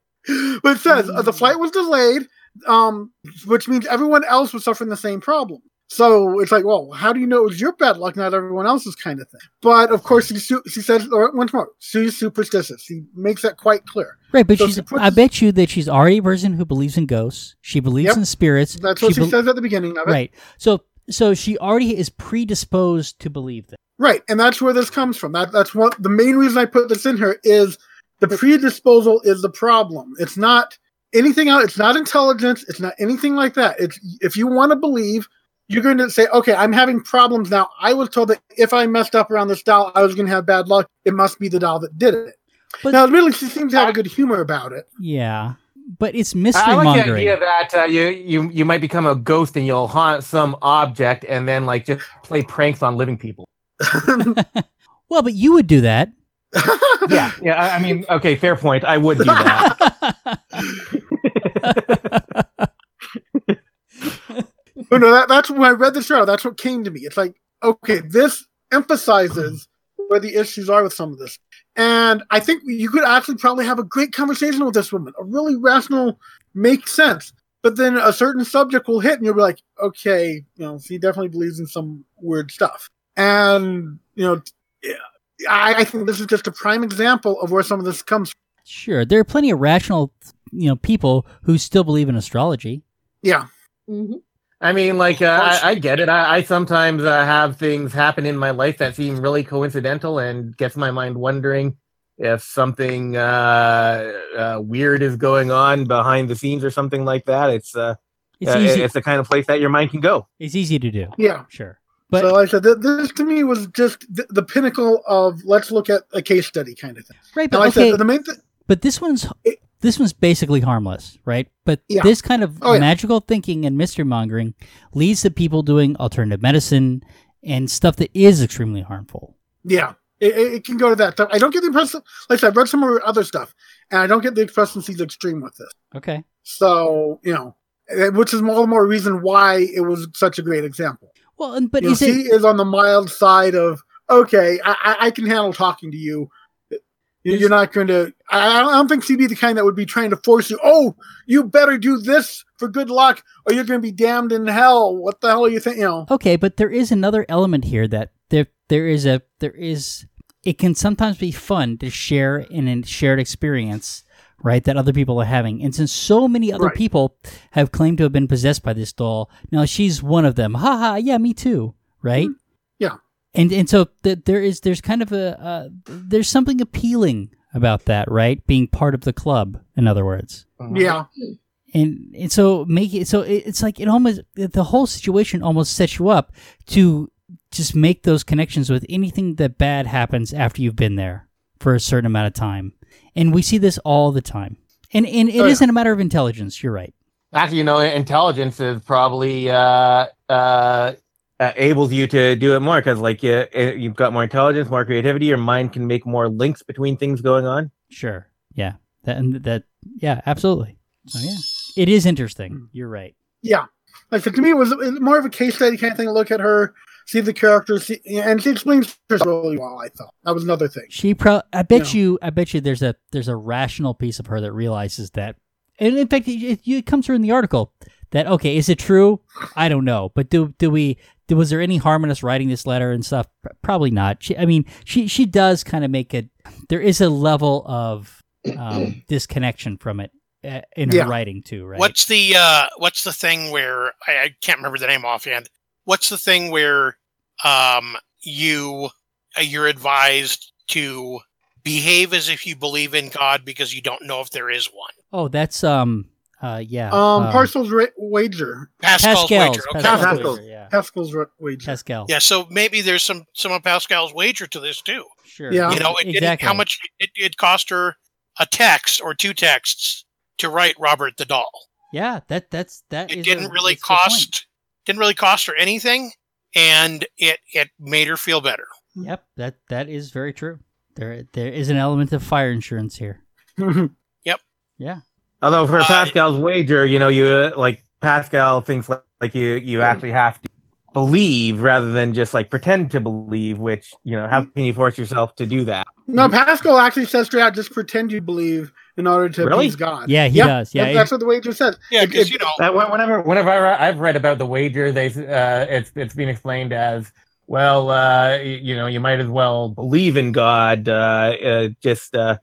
C: but it says uh, the flight was delayed, um, which means everyone else was suffering the same problem. So it's like, well, how do you know it was your bad luck, not everyone else's kind of thing? But of course, she, su- she says uh, once more, she's superstitious. She makes that quite clear.
A: Right, but
C: So
A: she's.
C: she puts-
A: I bet you that she's already a person who believes in ghosts. She believes
C: Yep.
A: in spirits.
C: That's what she,
A: bel-
C: says at the beginning of it.
A: Right. So so she already is predisposed to believe that.
C: Right, and that's where this comes from. That that's what the main reason I put this in here is the predisposal is the problem. It's not anything else. It's not intelligence. It's not anything like that. It's if you want to believe, you're going to say, okay, I'm having problems now. I was told that if I messed up around this doll, I was going to have bad luck. It must be the doll that did it.
A: But-
C: now, really, she seems to have a good humor about it.
A: Yeah, but it's mystery
E: I like the idea that uh, you you you might become a ghost and you'll haunt some object and then like just play pranks on living people.
A: well, but you would do that.
E: Yeah, yeah. I, I mean, okay, fair point. I would do that.
C: Oh, no, that, that's when I read the show. That's what came to me. It's like, okay, this emphasizes where the issues are with some of this. And I think you could actually probably have a great conversation with this woman, a really rational, makes sense. But then a certain subject will hit, and you'll be like, okay, you know, she definitely believes in some weird stuff. And, you know, I, I think this is just a prime example of where some of this comes. from.
A: Sure, there are plenty of rational, you know, people who still believe in astrology.
C: Yeah,
D: hmm
E: I mean, like, uh, I, I get it. I, I sometimes uh, have things happen in my life that seem really coincidental and gets my mind wondering if something uh, uh, weird is going on behind the scenes or something like that. It's uh,
A: It's
E: uh,
A: easy.
E: it's the kind of place that your mind can go.
A: It's easy to do.
C: yeah.
A: Sure, but
C: so like I said, th- this to me was just the, the pinnacle of let's look at a case study kind of thing.
A: right. But
C: like I
A: okay,
C: said, the main thing.
A: but this one's
C: It-
A: this one's basically harmless, right? But
C: Yeah.
A: this kind of
C: Oh, yeah.
A: magical thinking and mystery mongering leads to people doing alternative medicine and stuff that is extremely harmful.
C: Yeah, it, it can go to that. I don't get the impression, like I said, I've read some of her other stuff, and I don't get the impression she's extreme with this.
A: Okay.
C: So you know, which is all the more reason why it was such a great example.
A: Well, but
C: you know,
A: is
C: she
A: it
C: is on the mild side of okay, I- I can handle talking to you. You're not going to. I I don't think she'd be the kind that would be trying to force you. Oh, you better do this for good luck, or you're going to be damned in hell. What the hell are you thinking? You know,
A: okay? But there is another element here that there there is a there is it can sometimes be fun to share in a shared experience. Right, that other people are having, and since so many other
C: Right.
A: people have claimed to have been possessed by this doll, now she's one of them. Ha ha! Yeah, me too. Right? Mm-hmm.
C: Yeah.
A: And and so th- there is there's kind of a uh, there's something appealing about that, right? Being part of the club, in other words,
C: yeah,
A: and and so make it so it, it's like it almost the whole situation almost sets you up to just make those connections with anything that bad happens after you've been there for a certain amount of time, and we see this all the time, and and it
C: Oh, yeah.
A: not a matter of intelligence. You're right.
E: Actually, you know, intelligence is probably uh, uh, uh, enables you to do it more because, like, you, uh, you've got more intelligence, more creativity. Your mind can make more links between things going on.
A: Sure. Yeah. That and that. Yeah. Absolutely. So yeah, it is interesting. You're right.
C: yeah. Like so to me, it was more of a case study kind of thing. Look at her, see the characters, see, and she explains herself really well. I thought that was another thing.
A: She pro. I bet
C: Yeah.
A: you. I bet you. There's a there's a rational piece of her that realizes that, and in fact, it, it, it comes through in the article that okay, is it true? I don't know, but do do we? Do- Was there any harm in us writing this letter and stuff? Probably not. She, I mean, she she does kind of make it. There is a level of um, disconnection from it uh, in her
C: Yeah.
A: writing too, right?
B: What's the uh, what's the thing where I, I can't remember the name offhand? What's the thing where um, you uh, you're advised to behave as if you believe in God because you don't know if there is one?
A: Oh, that's um. Uh. Yeah.
C: Um, Parcel's ra- wager,
B: Pascal's,
A: Pascal's.
B: wager. Okay.
A: Pascal's
E: Pascal's.
A: wager, Yeah.
C: Pascal's ra- wager.
A: Pascal.
B: Yeah, so maybe there's some some of Pascal's wager to this too.
A: Sure.
C: Yeah.
B: You know, it,
A: exactly.
B: it, how much it, it cost her a text or two texts to write Robert the doll.
A: Yeah. That that's that.
B: It
A: is a-
B: didn't really
A: a good point.
B: cost didn't really cost her anything, and it it made her feel better.
A: Yep, that that is very true. There there is an element of fire insurance here. Yep. Yeah.
E: Although for
B: Uh,
E: Pascal's wager, you know, you uh, like Pascal thinks like, like you you actually have to believe rather than just like pretend to believe. Which you know, how can you force yourself to do that?
C: no, Pascal actually says straight out, just pretend you believe in order to
E: Really?
C: appease God.
A: Yeah, he
C: Yep,
A: does. Yeah,
C: that- that's what the wager says.
B: Yeah, because you know,
E: That whenever whenever I, I've read about the wager, they uh, it's it's been explained as well. Uh, you know, you might as well believe in God, uh, uh, just uh,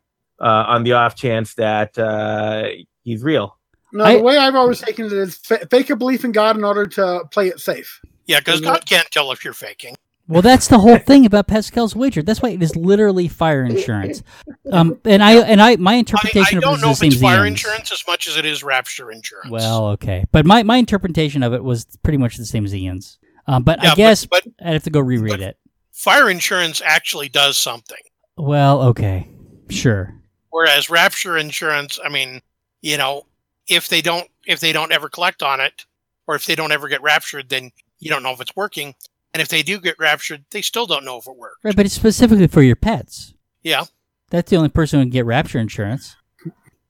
E: on the off chance that uh, he's real.
C: No,
A: I-
C: the way I've always taken it is fa- fake a belief in God in order to play it safe.
B: yeah, because. God can't tell if you're faking.
A: Well, that's the whole thing about Pascal's wager. That's why it is literally fire insurance. Um, and I and I my
B: I, I
A: interpretation
B: don't
A: of
B: know if it's fire
A: as
B: insurance as much as it is rapture insurance.
A: Well, okay, but my my interpretation of it was pretty much the same as Ian's. Um, but
B: Yeah,
A: I guess
B: but, but
A: I'd have to go reread it.
B: fire insurance actually does something,
A: Well, okay, sure.
B: Whereas rapture insurance, I mean, you know, if they don't if they don't ever collect on it, or if they don't ever get raptured, then you don't know if it's working. And if they do get raptured, they still don't know if it worked.
A: Right, but it's specifically for your pets.
B: Yeah.
A: That's the only person who can get rapture insurance.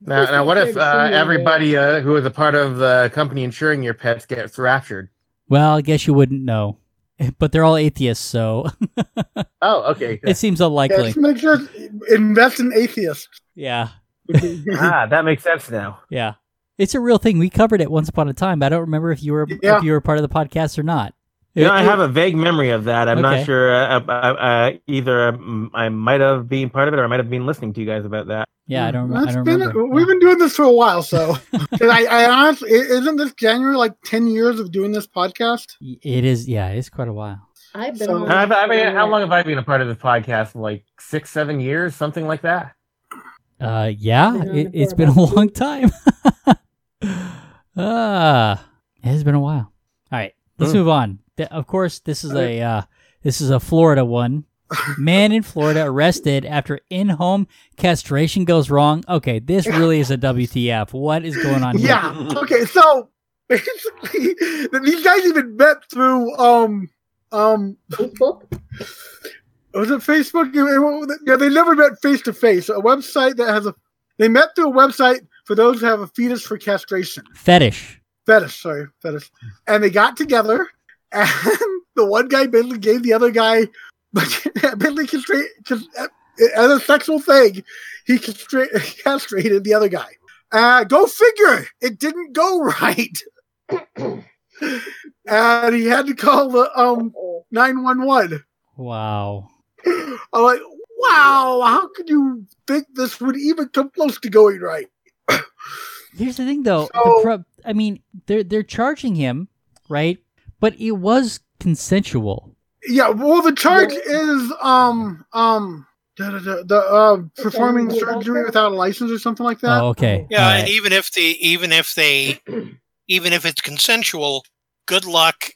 E: Now, now what if uh, everybody uh, who is a part of the company insuring your pets gets raptured?
A: Well, I guess you wouldn't know. But they're all atheists, so
E: Oh, okay.
A: it seems unlikely.
C: just make sure invest in atheists.
A: Yeah.
E: ah, that makes sense now.
A: Yeah. It's a real thing. We covered it once upon a time, but I don't remember if you were
C: Yeah.
A: if you were part of the podcast or not.
E: You know, I have a vague memory of that. I'm
A: Okay.
E: not sure. Uh, uh, uh, either um, I might have been part of it, or I might have been listening to you guys about that.
A: Yeah, I don't. I don't
C: been-
A: remember.
C: We've been doing this for a while, so 'Cause I, I honestly, isn't this January like ten years of doing this podcast?
A: It is. Yeah, it's quite a while.
D: I've been
C: So-
E: I've, I mean, how long have I been a part of this podcast? Like six, seven years, something like that.
A: Uh, yeah, it,
D: it
A: it's been a long time. Ah, it has been a while. All right, let's
E: Hmm.
A: move on. Th- of course, this is a uh, this is a Florida one. Man in Florida arrested after in-home castration goes wrong. Okay, this really is a WTF. What is going on here?
C: Yeah. Okay. So basically, these guys even met through um um
D: Facebook.
C: was it Facebook? Yeah, they never met face to face. A website that has a they met through a website for those who have a fetus for castration.
A: Fetish.
C: Fetish, sorry, fetish. And they got together, and the one guy Bentley gave the other guy, basically castrate, just, as a sexual thing, he castra- castrated the other guy. Uh, go figure, it didn't go right. and he had to call the um
D: Oh,
C: 911.
A: Wow.
C: I'm like, wow, how could you think this would even come close to going right?
A: Here's the thing, though. the pro- I mean, they're they're charging him, right? But it was consensual.
C: Yeah, well, the charge
D: Yeah.
C: is um um da, da, da, the uh performing surgery without a license or something like that.
A: Oh, okay.
B: Yeah,
A: All
B: and even if the even if they, even if it's consensual, good luck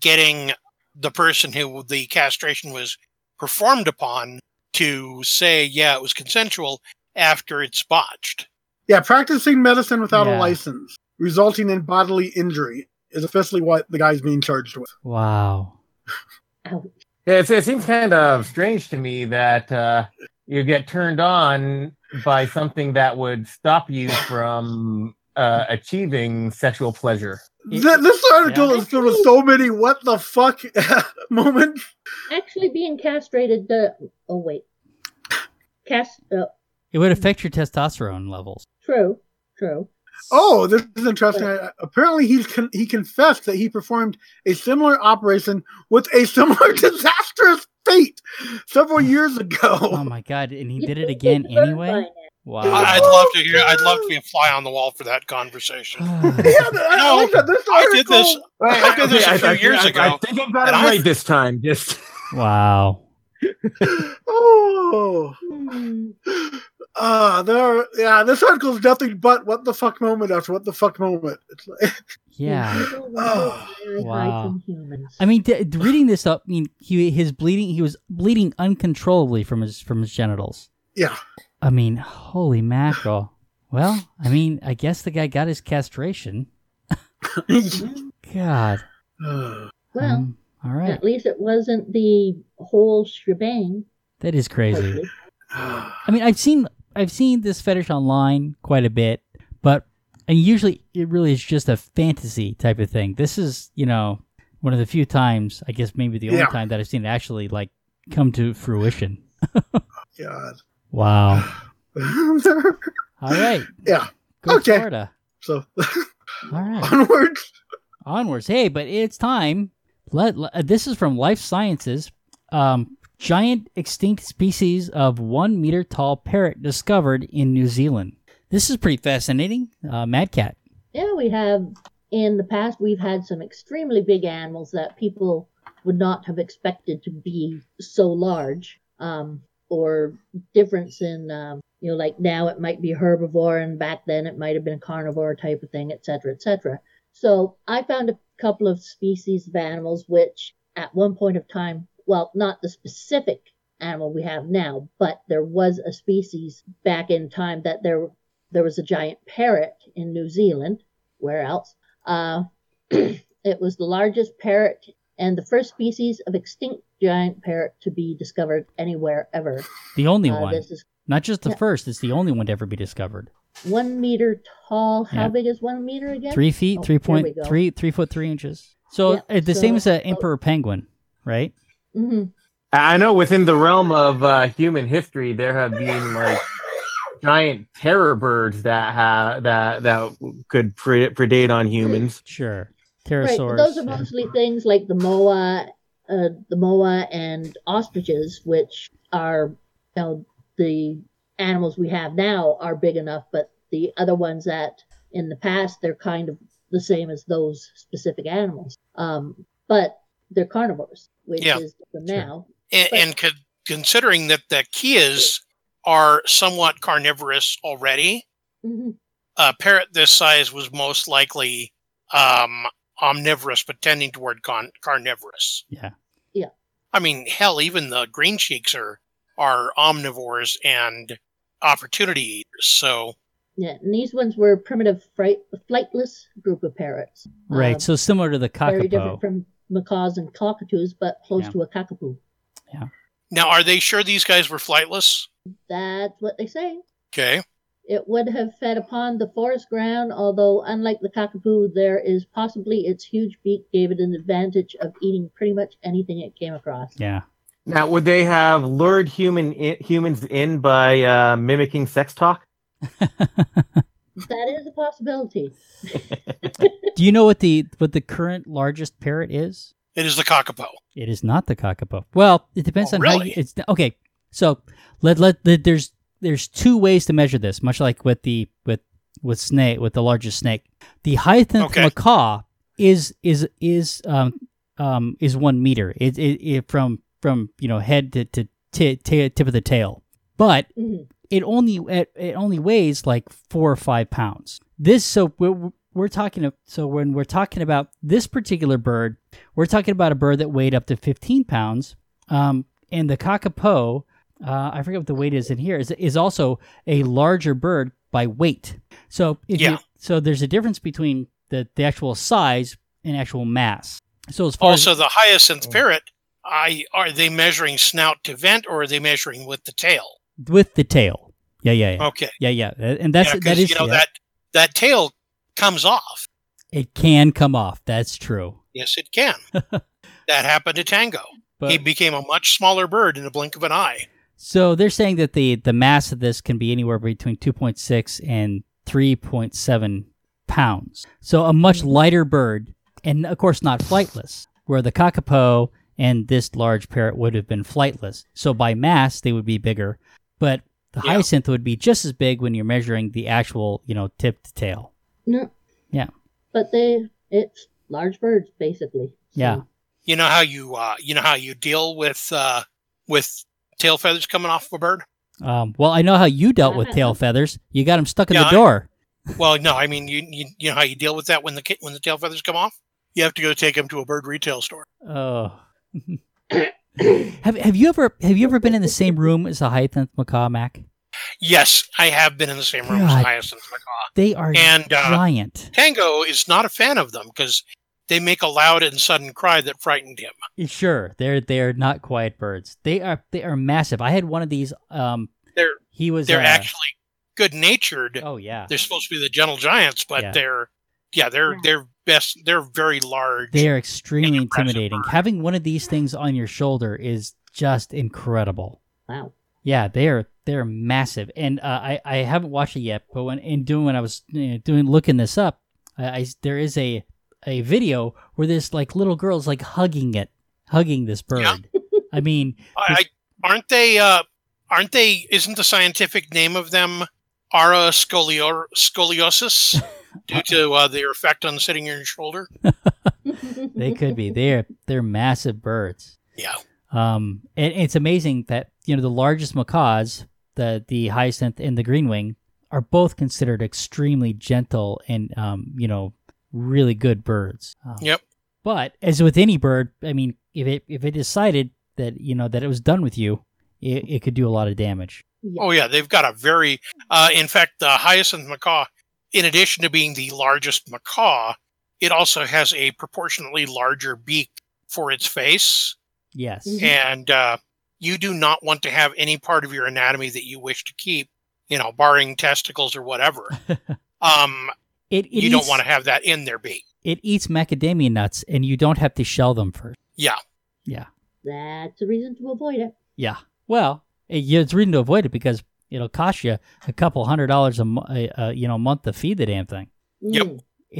B: getting the person who the castration was performed upon to say, yeah, it was consensual after it's botched.
C: Yeah, practicing medicine without
A: Yeah.
C: a license, resulting in bodily injury, is officially what the guy's being charged with.
A: Wow.
E: Yeah, it's, it seems kind of strange to me that uh, you get turned on by something that would stop you from uh, achieving sexual pleasure.
A: It-
C: Th- this article
A: yeah.
C: is filled with so many what the fuck moments.
D: Actually, being castrated. Uh, oh wait, cast. Uh,
A: It would affect your testosterone levels.
D: true, true.
C: Oh, this is interesting. Apparently, he's con- he confessed that he performed a similar operation with a similar disastrous fate several years ago.
A: Oh my god! And he did it again
D: it's done by
A: anyway. Wow.
B: I- I'd love to hear. I'd love to be a fly on the wall for that conversation.
C: yeah, I, I. This
B: I did
C: article-
B: this. I did this a few years ago.
E: I think I got it
B: and I-
E: right this time. Just
A: wow.
C: Oh. Uh, there. Yeah, this article is nothing but what the fuck moment after what the fuck moment. It's like,
A: Yeah.
C: Oh,
A: wow.
D: high from humans.
A: I mean, d- d- reading this up, I mean, he his bleeding. He was bleeding uncontrollably from his from his genitals.
C: yeah.
A: I mean, holy mackerel. Well, I mean, I guess the guy got his castration. God.
D: Well,
A: Um, all right.
D: at least it wasn't the whole shebang.
A: That is crazy. I mean, I've seen I've seen this fetish online quite a bit, but and usually it really is just a fantasy type of thing. This is, you know, one of the few times, I guess maybe the only
C: Yeah.
A: time that I've seen it actually like come to fruition.
C: God.
A: Wow. All right.
C: yeah.
A: Go
C: Okay.
A: Florida.
C: So
A: All right.
C: onwards.
A: Onwards. Hey, but it's time. Let, let- this is from Life Sciences. Um, giant extinct species of one meter tall parrot discovered in New Zealand. This is pretty fascinating. Uh, Mad Cat.
D: Yeah, we have in the past we've had some extremely big animals that people would not have expected to be so large. Um, or difference in um, you know, like now it might be herbivore and back then it might have been a carnivore type of thing, etc., cetera, et cetera. So I found a couple of species of animals which at one point of time, well, not the specific animal we have now, but there was a species back in time that there there was a giant parrot in New Zealand. Where else? Uh, it was the largest parrot and the first species of extinct giant parrot to be discovered anywhere ever.
A: The only
D: Uh,
A: one.
D: this is
A: Not just the
D: Yeah.
A: first, it's the only one to ever be discovered.
D: one meter tall. How
A: Yeah.
D: big is one meter again?
A: Three feet,
D: Oh,
A: three point three three foot three inches. So
D: Yeah,
A: the same as an emperor penguin, right?
D: Hmm
E: I know within the realm of uh, human history, there have been like giant terror birds that ha- that that could pre- predate on humans.
A: Sure. pterosaurs.
D: Right, those are
A: and-
D: mostly things like the moa, uh, the moa and ostriches, which are, you know, the animals we have now are big enough, but the other ones that in the past they're kind of the same as those specific animals. Um, but they're carnivores, which
B: Yeah.
D: is different
A: Sure.
D: now.
B: And,
D: But-
B: and con- considering that the Kias are somewhat carnivorous already,
D: hmm
B: a parrot this size was most likely um, omnivorous, but tending toward con- carnivorous.
A: Yeah.
D: Yeah.
B: I mean, hell, even the green cheeks are are omnivores and opportunity eaters. So
D: Yeah, and these ones were primitive fright, flightless group of parrots.
A: Right.
D: Um,
A: so similar to the
D: very different from macaws and cockatoos, but close
A: Yeah.
D: to a kakapo. Yeah.
B: Now, are they sure these guys were flightless?
D: That's what they say.
B: Okay.
D: It would have fed upon the forest ground, although, unlike the kakapo, there is possibly its huge beak gave it an advantage of eating pretty much anything it came across.
A: yeah.
E: Now, would they have lured human i- humans in by uh, mimicking sex talk?
D: That is a possibility.
A: Do you know what the what the current largest parrot is?
B: It is the kakapo.
A: It is not the kakapo. Well, it depends
B: Oh,
A: on how
B: really?
A: you, it's okay. So let, let let there's there's two ways to measure this, much like with the with with snake with the largest snake. The hyacinth
B: Okay.
A: macaw is is is um um is one meter. It, it, it from from you know head to to t- t- tip of the tail, but
D: Mhm.
A: It only it, it only weighs like four or five pounds. This so we're we're talking of, so when we're talking about this particular bird, we're talking about a bird that weighed up to fifteen pounds. Um, and the kakapo, uh, I forget what the weight is in here, is is also a larger bird by weight. So if you,
B: Yeah.
A: so there's a difference between the the actual size and actual mass. So as far
B: Also,
A: as
B: the hyacinth parrot. I are they measuring snout to vent, or are they measuring with the tail?
A: With the tail, yeah, yeah, yeah,
B: Okay.
A: yeah, yeah, and that's
B: yeah,
A: that is
B: you know
A: yeah,
B: that that tail comes off.
A: it can come off. That's true.
B: Yes, it can. that happened to Tango.
A: But
B: he became a much smaller bird in the blink of an eye.
A: So they're saying that the the mass of this can be anywhere between 2.6 and 3.7 pounds. So a much mm-hmm. lighter bird, and of course not flightless, where the kakapo and this large parrot would have been flightless. So by mass they would be bigger, but the
B: Yeah.
A: hyacinth would be just as big when you're measuring the actual, you know, tip to tail.
D: No.
A: Yeah.
D: But they, it's large birds, basically. So,
A: Yeah.
B: You know how you uh, you know how you deal with uh, with tail feathers coming off of a bird.
A: Um, well, I know how you dealt with tail feathers. You got them stuck in
B: Yeah,
A: the
B: I-
A: door.
B: Well, no, I mean you, you you know how you deal with that when the ki- when the tail feathers come off. You have to go take them to a bird retail store.
A: Oh. have have you ever have you ever been in the same room as a hyacinth macaw, Mac?
B: Yes, I have been in the same room as
A: God.
B: a hyacinth macaw.
A: They are
B: And uh,
A: giant.
B: Tango is not a fan of them because they make a loud and sudden cry that frightened him.
A: Sure, they're they're not quiet birds. They are they are massive. I had one of these. Um,
B: They're
A: he was.
B: they're
A: uh,
B: actually good natured.
A: Oh yeah,
B: They're supposed to be the gentle giants, but
A: Yeah.
B: they're yeah they're they're best. They're very large.
A: they are extremely intimidating.
B: bird.
A: Having one of these things on your shoulder is just incredible.
D: Wow.
A: Yeah, they're they're massive, and uh, I I haven't watched it yet. But when in doing when I was you know, doing looking this up, I, I there is a a video where this like little girl's like hugging it, hugging this bird.
B: Yeah.
A: I mean,
B: I, I aren't they uh aren't they isn't the scientific name of them ara scolio- scoliosis due to uh, their effect on sitting on your shoulder?
A: they could be. They're they're massive birds.
B: Yeah.
A: Um, and it's amazing that you know the largest macaws, the the hyacinth and the green wing, are both considered extremely gentle and um, you know, really good birds. Um,
B: Yep.
A: But as with any bird, I mean, if it if it decided that you know that it was done with you, it, it could do a lot of damage.
B: Oh yeah, they've got a very uh in fact the hyacinth macaw in addition to being the largest macaw, it also has a proportionately larger beak for its face
A: Yes.
D: Mhm.
B: and uh you do not want to have any part of your anatomy that you wish to keep, you know, barring testicles or whatever. um
A: It, it
B: you don't want to have that in their beak.
A: It eats macadamia nuts, and you don't have to shell them first.
B: Yeah.
A: Yeah.
D: That's a reason to avoid it.
A: Yeah. Well, it, yeah, it's reason to avoid it because it'll cost you a couple hundred dollars a, mo- a, a you know month to feed the damn thing.
B: Yep.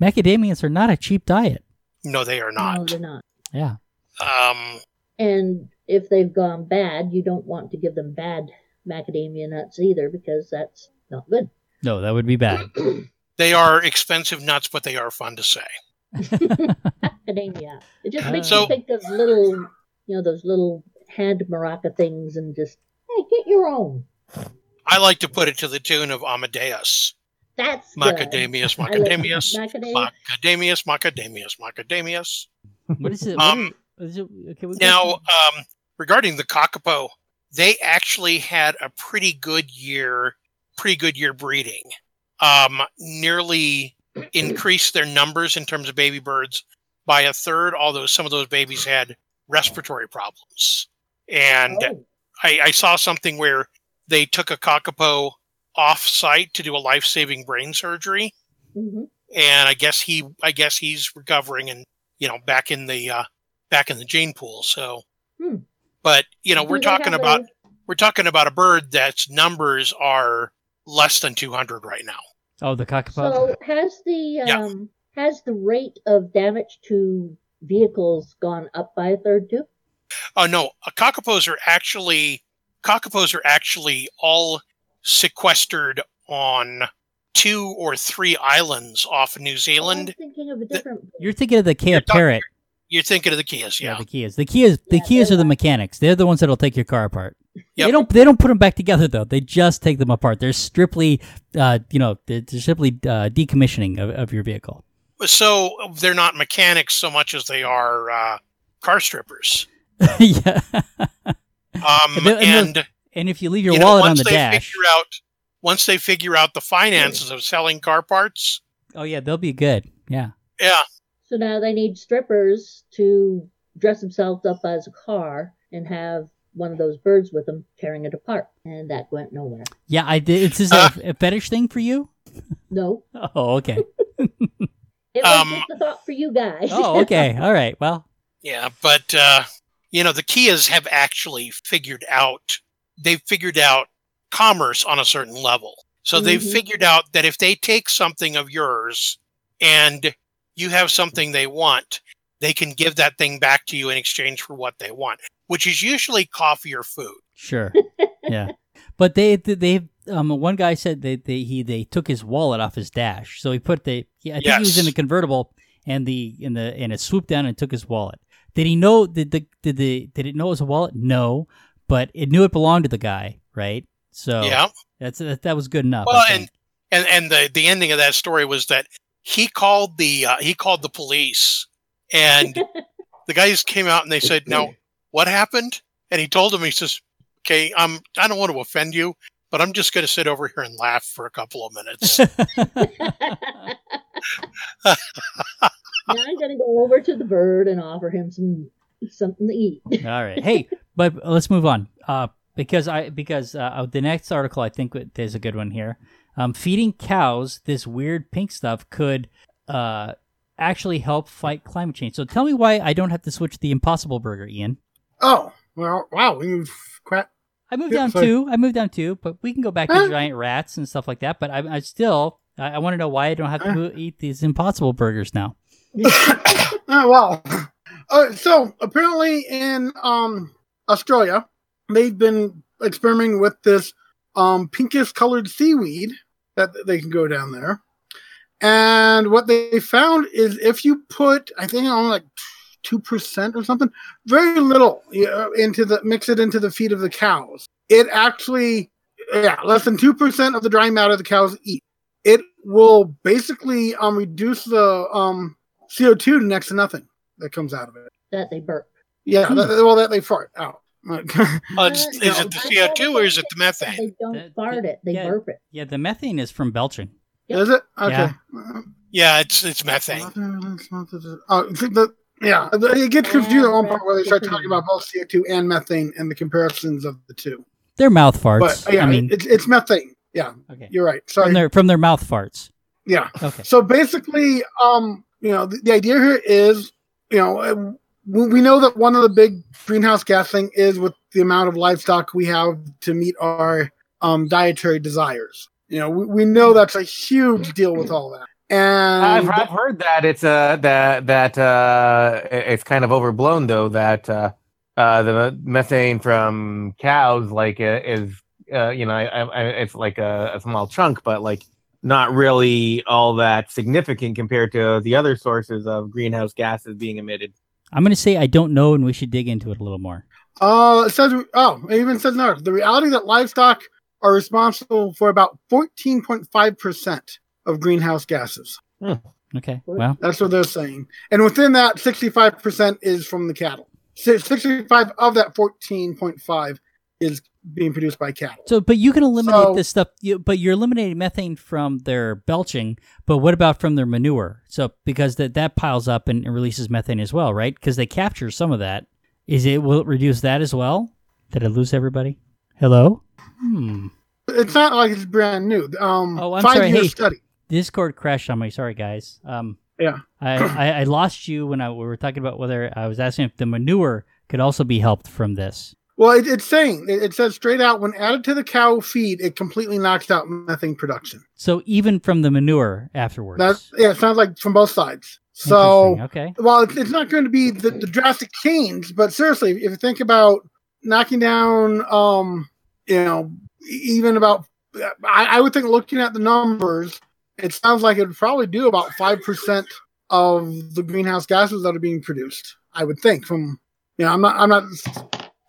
A: Macadamias are not a cheap diet.
B: No, they are not.
D: No,
B: not.
D: they're not.
A: Yeah.
B: Um,
D: And if they've gone bad, you don't want to give them bad macadamia nuts either because that's not good.
A: No, that would be bad.
B: they are expensive nuts, but they are fun to say.
D: Macadamia. It just makes
B: So-
D: you think of little, you know, those little hand maraca things and just, hey, get your own.
B: I like to put it to the tune of Amadeus.
D: That's good.
B: Macadamius,
D: I like
B: macadamius, macadamius, macadamius, macadamius.
A: what is it?
B: Um,
A: is, is it okay, we
B: Now, um, regarding the Kakapo, they actually had a pretty good year, pretty good year breeding. Um, nearly increased their numbers in terms of baby birds by a third, although some of those babies had respiratory problems. And
D: Oh,
B: I, I saw something where they took a Kakapo off site to do a life saving brain surgery.
D: mhm.
B: And I guess he, I guess he's recovering and, you know, back in the, uh, back in the gene pool. So,
D: Hmm.
B: but you know, we're talking about,
D: a-
B: we're talking about a bird that's numbers are less than 200 right now.
A: oh, the kakapo.
D: So has the
B: Yeah.
D: um has the rate of damage to vehicles gone up by a third too?
B: Oh no, uh, kakapos are actually kakapos are actually all sequestered on two or three islands off of New
D: I'm
B: Zealand.
D: thinking of a different.
A: You're thinking of the Kia
B: You're
A: Parrot.
B: You're thinking of the Kias,
A: Yeah,
B: yeah.
A: the Kias. The Kias. The
D: Yeah,
A: Kias
D: they're
A: are the mechanics. They're the ones that'll take your car apart. They don't. They don't put them back together though. They just take them apart. They're strictly, uh, you know, they're, they're strictly uh, decommissioning of, of your vehicle.
B: So they're not mechanics so much as they are uh, car strippers.
A: yeah.
B: Um,
A: And and
B: and
A: And if you leave your
B: you know,
A: wallet on
B: once
A: the
B: they
A: dash,
B: figure out once they figure out the finances of selling car parts,
A: oh yeah, they'll be good. Yeah.
B: yeah,
D: So now they need strippers to dress themselves up as a car and have one of those birds with them tearing it apart, and that went nowhere.
A: Yeah, I did. Is this
B: Uh.
A: a, a fetish thing for you?
D: No,
A: Oh, okay.
D: it was
B: Um,
D: just a thought for you guys.
A: Oh, okay. All right. Well,
B: yeah. But uh, you know, the Kias have actually figured out they've figured out commerce on a certain level. So they've
D: Mhm.
B: figured out that if they take something of yours and you have something they want, they can give that thing back to you in exchange for what they want, which is usually coffee or food.
A: sure. yeah. But they they um one guy said they they he they took his wallet off his dash. So he put the yeah, I think he was in
B: Yes.
A: the convertible and the in the and it swooped down and took his wallet. Did he know did the did the did it know it was a wallet? No, but it knew it belonged to the guy, right? So
B: Yeah.
A: that's that, that was good enough.
B: Well, and and and the the ending of that story was that he called the uh, he called the police, and the guys came out and they said, "No, what happened?" And he told them, he says, "Okay, um, I don't want to offend you, but I'm just going to sit over here and laugh for a couple of minutes."
D: now I'm gonna go over to the bird and offer him some something to eat.
A: All right. Hey, but let's move on. Uh, because I because uh, the next article I think there's a good one here. Um, feeding cows this weird pink stuff could uh actually help fight climate change. So tell me why I don't have to switch the Impossible Burger, Ian.
C: Oh, well, wow. You've crap.
A: I moved
C: Yeah,
A: down
C: sorry.
A: two. I moved down two, but we can go back to giant rats and stuff like that. But I, I still I, I want to know why I don't have to
C: Huh?
A: eat these Impossible Burgers now.
C: Oh, wow. Uh, so apparently in um, Australia, they've been experimenting with this um, pinkish colored seaweed that they can go down there. And what they found is if you put, I think on like two percent or something, very little you know, into the mix it into the feed of the cows. It actually, yeah, less than two percent of the dry matter the cows eat. It will basically um reduce the um CO two next to nothing that comes out of it.
D: that they burp.
C: Yeah,
A: Hmm.
C: that, well, that they fart out.
B: Uh, it's-
D: Uh,
B: is it the CO2 or is it the methane?
D: They don't
A: That-
D: fart it; they
A: yeah.
D: burp it.
A: Yeah, the methane is from belching.
C: Is it okay?
A: Yeah.
B: Yeah, it's it's methane.
C: Oh, I think that yeah, it gets confused at one point where they start talking about both CO two and methane and the comparisons of the two.
A: They're mouth farts.
C: But yeah,
A: I mean,
C: it's it's methane. Yeah,
A: okay.
C: you're right.
A: From
C: Sorry.
A: their from their mouth farts.
C: Yeah.
A: Okay.
C: So basically, um, you know, the, the idea here is, you know, uh, we, know that one of the big greenhouse gas thing is with the amount of livestock we have to meet our um, dietary desires. You know, we, we know that's a huge deal with all that. And
E: I've, I've heard that it's uh that that uh it's kind of overblown though that uh, uh the methane from cows like uh, is uh you know I, I, it's like a, a small chunk but like not really all that significant compared to the other sources of greenhouse gases being emitted.
A: I'm going to say I don't know, and we should dig into it a little more.
C: Uh, it says, oh, it even says no. The reality that livestock are responsible for about 14.5% of greenhouse gases.
A: Okay. Well,
C: That's what they're saying. And within that, 65% is from the cattle. Si- 65 of that 14.5 is being produced by cattle.
A: so but you can eliminate
C: So-
A: this stuff, you, but you're eliminating methane from their belching. But what about from their manure? So because that that piles up and releases methane as well, right? Because they capture some of that. Is it will it reduce that as well? Did I lose everybody? Hello. Hmm.
C: It's not like it's brand new. Um,
A: Oh, I'm
C: five
A: sorry. Hey.
C: study.
A: Discord crashed on me. Sorry, guys. Um,
C: Yeah.
A: I, I, I lost you when I we were talking about whether I was asking if the manure could also be helped from this.
C: Well, it, it's saying, it, it says straight out when added to the cow feed, it completely knocks out methane production.
A: So even from the manure afterwards.
C: That's, yeah, it sounds like from both sides. So,
A: okay.
C: well, it's, it's not going to be the, the drastic change, but seriously, if you think about knocking down, um, you know, even about, I, I would think looking at the numbers, it sounds like it would probably do about 5% of the greenhouse gases that are being produced. I would think from, you know, I'm not, I'm not,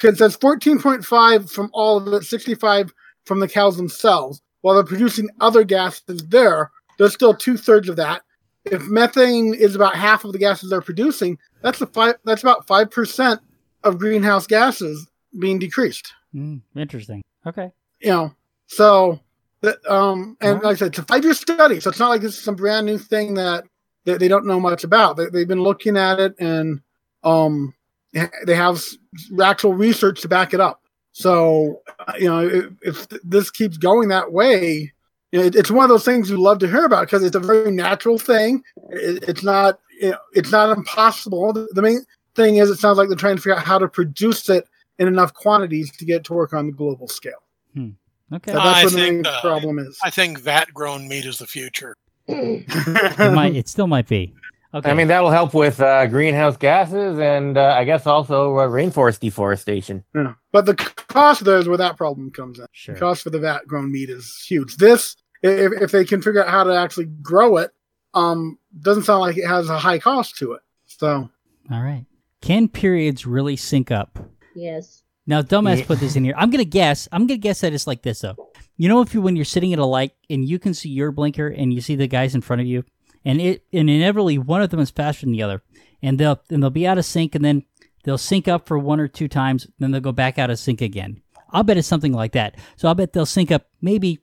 C: because that's 14.5 from all of it, 65 from the cows themselves. While they're producing other gases there, there's still two thirds of that if methane is about half of the gases they're producing, that's a five. That's about five percent of greenhouse gases being decreased.
A: Mm, interesting. Okay.
C: You know, so that um, and like I said, it's a five-year study, so it's not like this is some brand new thing that that they don't know much about. They, they've been looking at it, and um, they have actual research to back it up. So uh, you know, if, if this keeps going that way, you know, it, it's one of those things you love to hear about because it's a very natural thing. It, it's not, you know, it's not impossible. The, the main thing is, it sounds like they're trying to figure out how to produce it in enough quantities to get it to work on the global scale.
A: Okay.
C: So
B: I
C: that's what the
B: think,
C: main
B: uh,
C: problem is.
B: I think vat grown meat is the future.
A: it might. It still might be. Okay.
E: I mean, that'll help with uh, greenhouse gases and uh, I guess also uh, rainforest deforestation.
C: Yeah. But the cost there is where that problem comes in.
A: sure.
C: The cost for the vat grown meat is huge. This, if, if they can figure out how to actually grow it, um, doesn't sound like it has a high cost to it. So
A: All right. Can periods really sync up?
D: Yes.
A: Now, dumbass
E: Yeah.
A: put this in here. I'm gonna guess. I'm gonna guess that it's like this though. You know, if you when you're sitting at a light and you can see your blinker and you see the guys in front of you, and it and inevitably one of them is faster than the other, and they'll and they'll be out of sync, and then they'll sync up for one or two times, then they'll go back out of sync again. I'll bet it's something like that. So I'll bet they'll sync up maybe.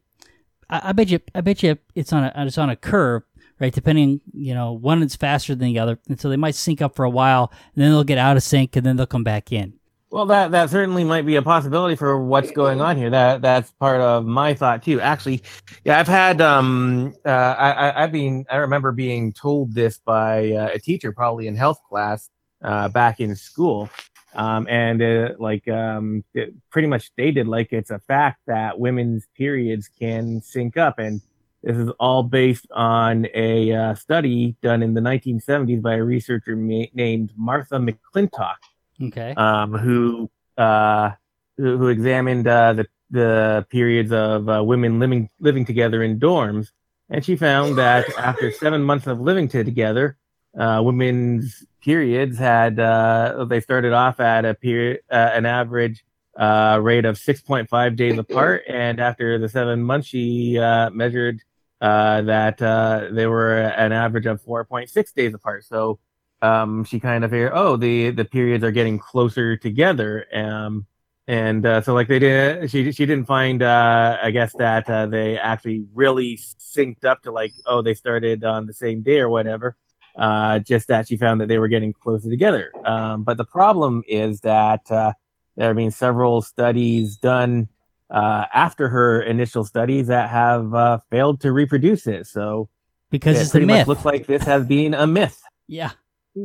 A: I, I bet you. I bet you it's on a it's on a curve, right? Depending, you know, one is faster than the other, and so they might sync up for a while, and then they'll get out of sync, and then they'll come back in.
E: Well, that that certainly might be a possibility for what's going on here. That that's part of my thought too. Actually, yeah, I've had um uh, I, I've been I remember being told this by uh, a teacher probably in health class uh, back in school, um, and uh, like um it pretty much stated like it's a fact that women's periods can sync up, and this is all based on a uh, study done in the 1970s by a researcher ma- named Martha McClintock
A: Okay.
E: um, who uh, who, examined uh, the the periods of uh, women living living together in dorms, and she found that after seven months of living together, uh, women's periods had uh, they started off at a period uh, an average uh, rate of six point five days apart, and after the seven months, she uh, measured uh, that uh, they were an average of four point six days apart. So um, she kind of figured, oh, the the periods are getting closer together. Um, and uh, so like they did, she she didn't find, uh, I guess that uh, they actually really synced up to like, oh, they started on the same day or whatever. Uh, just that she found that they were getting closer together. Um, but the problem is that uh, there have been several studies done uh, after her initial studies that have uh, failed to reproduce it. So
A: because
E: it
A: it's
E: pretty much looks like this has been a myth.
A: yeah,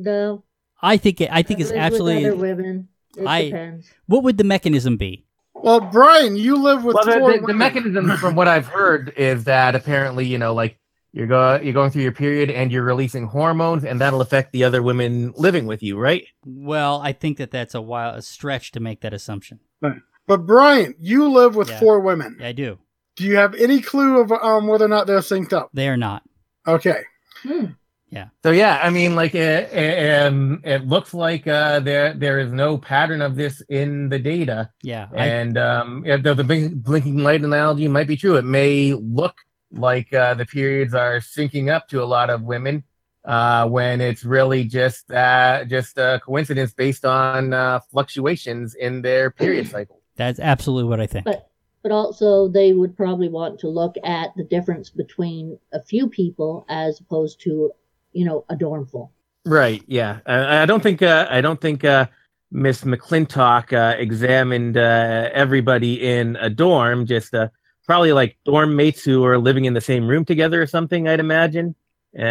D: No.
A: I think it. I think it's
D: Live with
A: absolutely.
D: other women. It
A: I-
D: depends.
A: What would the mechanism be?
C: Well, Brian, you live with
E: well, the,
C: four
E: the, the mechanism, from what I've heard, is that apparently, you know, like you're go you're going through your period and you're releasing hormones, and that'll affect the other women living with you, right?
A: Well, I think that that's a while a stretch to make that assumption.
C: But Brian, you live with
A: Yeah.
C: four women.
A: I do.
C: Do you have any clue of um, whether or not they're synced up?
A: They are not.
C: Okay.
D: Hmm.
E: So yeah, I mean, like it, it, um, it looks like uh, there there is no pattern of this in the data,
A: Yeah. I,
E: and um, the, the blinking light analogy might be true. It may look like uh, the periods are syncing up to a lot of women uh, when it's really just uh, just a coincidence based on uh, fluctuations in their period cycle.
A: that's absolutely what I think.
D: But but also they would probably want to look at the difference between a few people as opposed to you know a dorm full.
E: Right. Yeah. I, I don't think. Uh, I don't think uh, Miss McClintock uh, examined uh, everybody in a dorm. Just uh, probably like dorm mates who are living in the same room together or something. I'd imagine. Uh,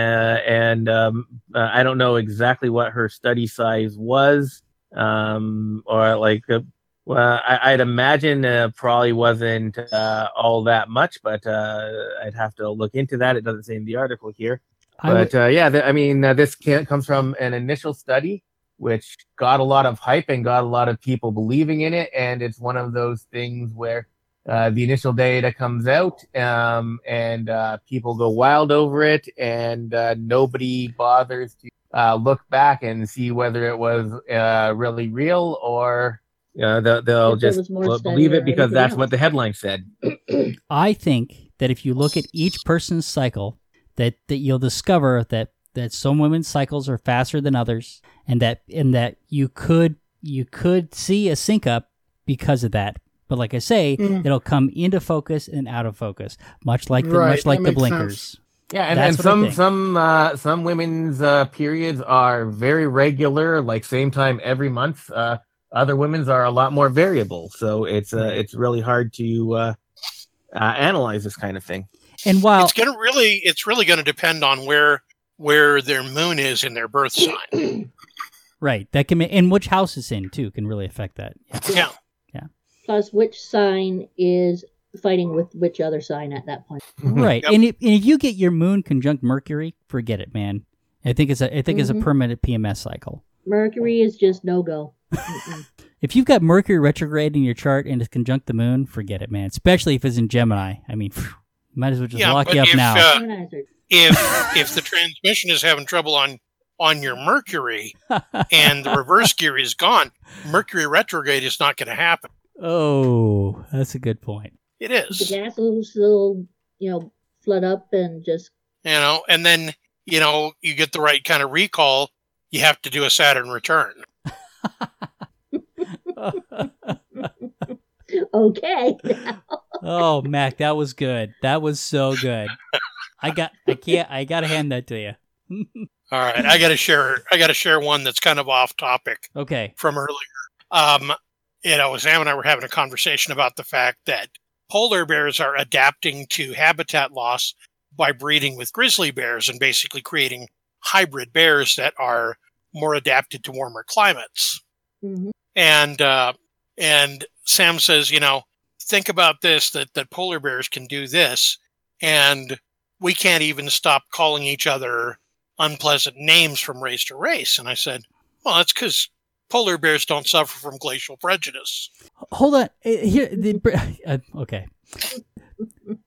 E: and um, uh, I don't know exactly what her study size was, um, or like. Uh, well, I, I'd imagine probably wasn't uh, all that much, but uh, I'd have to look into that. It doesn't say in the article here
A: I would-
E: but uh, yeah, th- I mean, uh, this can, comes from an initial study which got a lot of hype and got a lot of people believing in it, and it's one of those things where uh, the initial data comes out um, and uh, people go wild over it, and uh, nobody bothers to uh, look back and see whether it was uh, really real or. Uh, they'll, they'll just
D: was more
E: bel-
D: study
E: believe it because that's
D: else.
E: what the headline said.
A: I think that if you look at each person's cycle, that, that you'll discover that, that some women's cycles are faster than others, and that and that you could you could see a sync up because of that. But like I say,
C: Mm.
A: it'll come into focus and out of focus, much like the
C: Right,
A: much like
C: that
A: the blinkers.
C: sense.
E: Yeah, and, and some some uh, some women's uh, periods are very regular, like same time every month. Uh, other women's are a lot more variable, so it's uh, it's really hard to uh, uh, analyze this kind of thing.
A: And while
B: it's gonna really it's really gonna depend on where where their moon is in their birth sign.
A: right, that can ma- and which house it's in too can really affect that.
B: Yeah. Yeah.
D: Plus, which sign is fighting with which other sign at that point?
A: Right,
B: Yep.
A: and if, and if you get your moon conjunct Mercury, forget it, man. I think it's a I think it's a
D: Mhm.
A: permanent PMS cycle.
D: Mercury is just no go.
A: If you've got Mercury retrograde in your chart and it's conjunct the moon, forget it, man. Especially if it's in Gemini. I mean, phew, might as well just
B: Yeah,
A: lock you up
B: if,
A: now.
B: uh, if if the transmission is having trouble on on your Mercury and the reverse gear is gone, Mercury retrograde is not going to happen.
A: oh, that's a good point.
B: It is.
D: the gas will still, you know, flood up and just
B: you know, and then you know you get the right kind of recall. You have to do a Saturn return.
D: okay.
A: Oh, Mac, that was good. That was so good. I got I can't I got to hand that to you.
B: All right, I got to share. I got to share one that's kind of off topic.
A: Okay.
B: from earlier. Um, you know, Sam and I were having a conversation about the fact that polar bears are adapting to habitat loss by breeding with grizzly bears and basically creating hybrid bears that are more adapted to warmer climates.
D: Mhm.
B: And uh, and Sam says, you know, think about this that that polar bears can do this, and we can't even stop calling each other unpleasant names from race to race. And I said, well, that's because polar bears don't suffer from glacial prejudice.
A: Hold on. Uh, Here the uh, okay.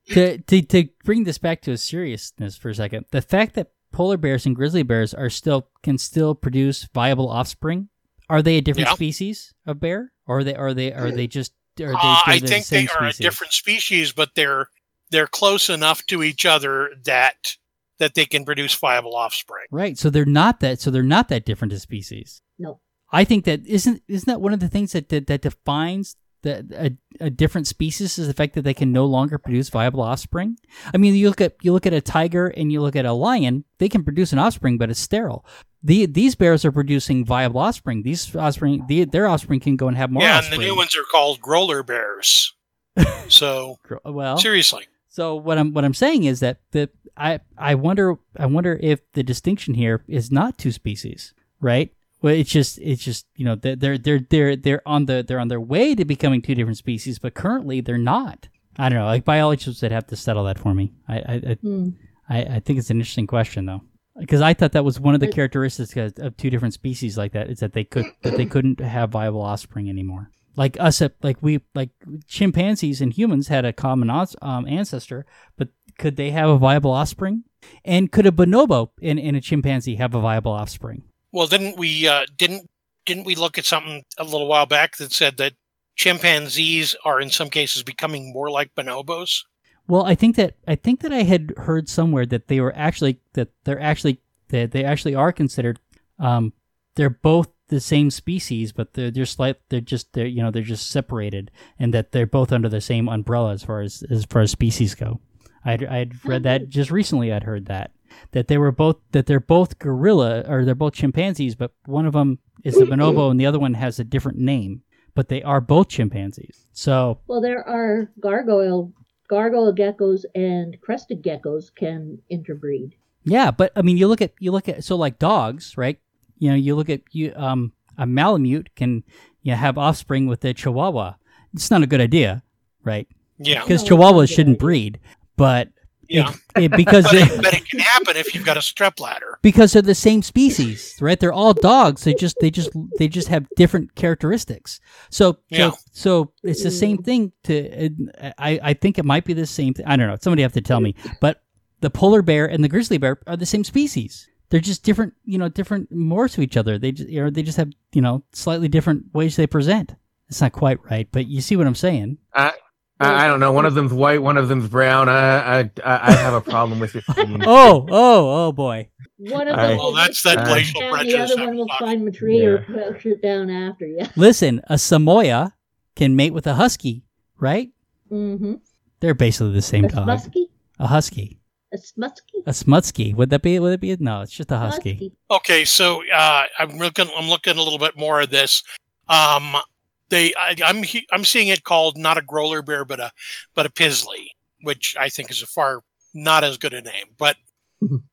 A: to, to to bring this back to a seriousness for a second, the fact that polar bears and grizzly bears are still can still produce viable offspring. Are they a different
B: Yeah.
A: species of bear, or are they are they are they just are they,
B: Uh,
A: they're
B: I
A: the
B: think
A: same
B: they are
A: species?
B: a different species, but they're they're close enough to each other that that they can produce viable offspring.
A: Right. So they're not that. So they're not that different as species.
D: No.
A: I think that isn't isn't that one of the things that that, that defines the a, a different species is the fact that they can no longer produce viable offspring. I mean, you look at you look at a tiger and you look at a lion; they can produce an offspring, but it's sterile. The, these bears are producing viable offspring. These offspring, the, their offspring can go and have more
B: yeah,
A: offspring.
B: and the new ones are called growler bears. so
A: Well,
B: seriously,
A: So what I'm what I'm saying is that the I I wonder I wonder if the distinction here is not two species, right? Well, it's just it's just you know they're they're they're they're they're on the they're on their way to becoming two different species, but currently they're not. I don't know. Like biologists would have to settle that for me. I I I,
D: Hmm.
A: I, I think it's an interesting question though, because I thought that was one of the characteristics of, two different species like that is that they could that they couldn't have viable offspring anymore. Like us, like we, like chimpanzees and humans had a common um, ancestor, but could they have a viable offspring? And could a bonobo in, in a chimpanzee have a viable offspring?
B: Well, didn't we uh, didn't didn't we look at something a little while back that said that chimpanzees are in some cases becoming more like bonobos?
A: Well, I think that I think that I had heard somewhere that they were actually that they're actually that they actually are considered um they're both the same species, but they're they're slight they're just they're you know they're just separated, and that they're both under the same umbrella as far as as far as species go. I'd I'd read that just recently. I'd heard that that they were both that they're both gorilla or they're both chimpanzees, but one of them is a bonobo and the other one has a different name, but they are both chimpanzees. So
D: Well, there are gargoyle gargoyle geckos and crested geckos can interbreed.
A: Yeah, but I mean, you look at you look at so like dogs, right? You know, you look at you um a Malamute can you know, have offspring with a Chihuahua. It's not a good idea, right?
B: Yeah,
A: Because
D: No, it's not a
A: Chihuahuas shouldn't
D: idea.
A: breed, but
B: yeah.
A: it, it, because
B: But it, but it can happen if you've got a strep ladder.
A: because they're the same species, right? They're all dogs. They just they just they just have different characteristics. So
B: Yeah.
A: so, so it's the same thing. To I I think it might be the same. thing. I don't know. Somebody have to tell me. But the polar bear and the grizzly bear are the same species. They're just different, you know, different more to each other. They just, you know, they just have, you know, slightly different ways they present. It's not quite right, but you see what I'm saying.
E: I, I, I don't know. One of them's white, one of them's brown. I, I, I I have a problem with your theme.
A: Oh, oh, oh boy.
D: One of
E: I-
D: them
B: Well, that's that
E: Uh,
B: glacial
D: down, the other one will
B: talking-
D: climb a tree or push it down after you.
A: Listen, a Samoa can mate with a husky, right?
D: Mm-hmm.
A: They're basically the same
D: A
A: dog.
D: smusky?
A: A husky.
D: A smutsky.
A: A smutsky. Would that be? Would it be? No, it's just a husky.
D: Husky.
B: Okay, so uh, I'm looking. I'm looking a little bit more at this. Um, they, I, I'm, I'm seeing it called not a growler bear, but a, but a pizzly, which I think is a far not as good a name. But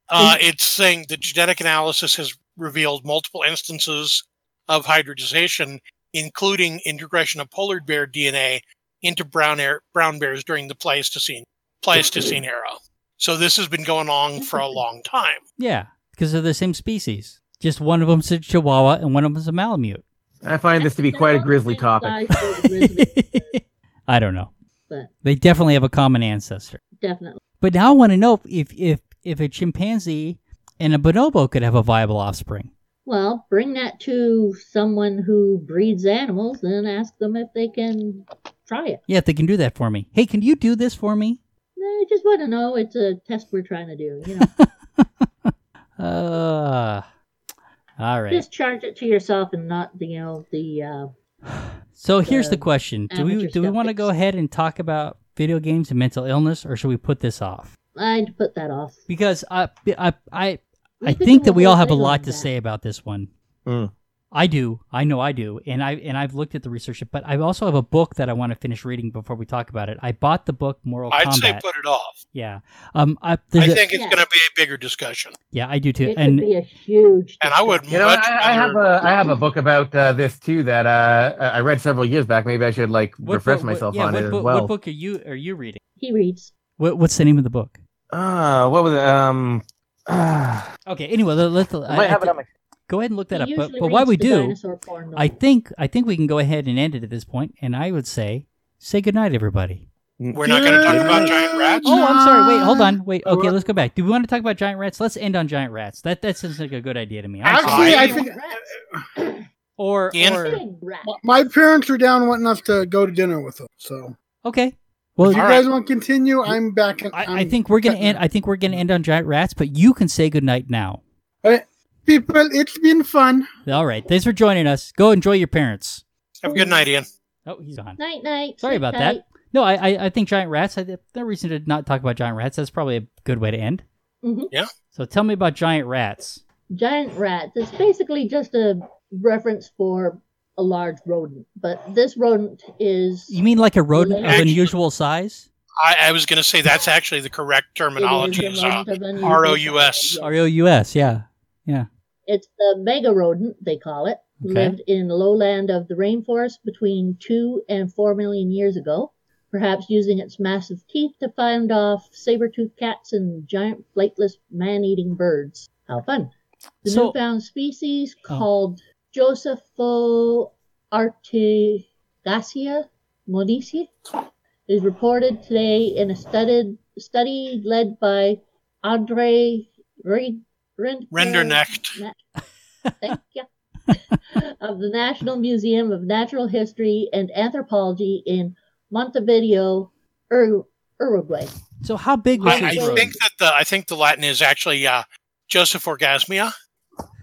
B: uh, it's saying the genetic analysis has revealed multiple instances of hybridization, including integration of polar bear DNA into brown air, brown bears during the Pleistocene Pleistocene era. So this has been going on for a long time.
A: Yeah, because they're the same species. Just one of them's a Chihuahua and one of them's a Malamute.
E: I find this to be quite a grisly topic.
D: Size for the grizzly,
A: I don't know.
D: but
A: They definitely have a common ancestor.
D: definitely.
A: But now I want to know if if if a chimpanzee and a bonobo could have a viable offspring.
D: Well, bring that to someone who breeds animals and ask them if they can try it.
A: Yeah, if they can do that for me. Hey, can you do this for me?
D: I just want to know. It's a test we're trying to do. You know,
A: Uh, all right.
D: just charge it to yourself and not the you know the. Uh,
A: So here's the
D: the
A: question: Do we do we want to go ahead and talk about video games and mental illness, or should we put this off?
D: I'd put that off.
A: Because I I I, I think that we all have a lot to
D: that.
A: say about this one.
E: Mm.
A: I do. I know I do. And I and I've looked at the research, but I also have a book that I want to finish reading before we talk about it. I bought the book Moral
B: I'd
A: Combat.
B: say put it off.
A: yeah. Um I,
B: I
A: there's a-
B: think it's
D: Yeah.
B: going to be a bigger discussion.
A: yeah, I do too.
D: It
A: and
D: could be a huge.
B: And I would
E: You know,
B: much
E: I, I have a I have a book about uh, this too that uh, I read several years back. Maybe I should like
A: what
E: refresh
A: book- what-
E: myself
A: yeah,
E: on
A: what
E: it as well.
A: What book are you are you reading?
D: He reads.
A: What, what's the name of the book?
E: Uh, what was it? Um, uh,
A: Okay. Anyway, let, let's
E: I might have it on my.
A: Go ahead and look that
D: He
A: up. But,
D: usually
A: but while we do,
D: porn
A: I think I think we can go ahead and end it at this point, and I would say say goodnight, everybody.
B: We're not going to talk about giant rats.
A: Oh, I'm sorry. Wait, hold on. Wait. Okay, let's go back. Do we want to talk about giant rats? Let's end on giant rats. That that sounds like a good idea to me. I'm sorry.
C: Actually, I
B: Sorry.
C: think
A: or or
C: my parents are down wanting us to go to dinner with them. So
A: okay. Well,
C: if you
B: All
C: guys want to continue, I'm back.
A: I,
C: I'm
A: I think we're gonna
C: cutting
A: end. I think we're gonna end on giant rats, but you can say goodnight now.
C: People, it's been fun.
A: All right. Thanks for joining us. Go enjoy your parents.
B: Have a good night, Ian.
A: Oh, he's gone.
D: Night night.
A: Sorry
D: Sleep
A: about
D: tight.
A: that. No, I, I I think giant rats. I, no reason to not talk about giant rats. That's probably a good way to end.
D: Mhm.
B: Yeah.
A: So tell me about giant rats.
D: Giant rats. It's basically just a reference for a large rodent, but this rodent is.
A: You mean like a rodent of unusual size?
B: I, I was going to say that's actually the correct terminology.
D: it
B: Is
D: is a
B: uh,
D: rodent of unusual
B: R O U S.
D: size, yes.
A: R O U S. Yeah. Yeah.
D: It's the mega rodent, they call it.
A: Okay.
D: Lived in the lowland of the rainforest between two and four million years ago. perhaps using its massive teeth to fend off saber-toothed cats and giant flightless man-eating birds. How fun! The
A: So-
D: newfound species
A: Oh.
D: called Josepho Artigacia modici is reported today in a studied, study led by Andre Re- Ren-
B: Rinderknecht.
D: Thank you. of the National Museum of Natural History and Anthropology in Montevideo, Ur- Uruguay.
A: So how big was
B: I, I
A: this rodent?
B: think that the I think the Latin is actually uh, Joseph Orgasmia.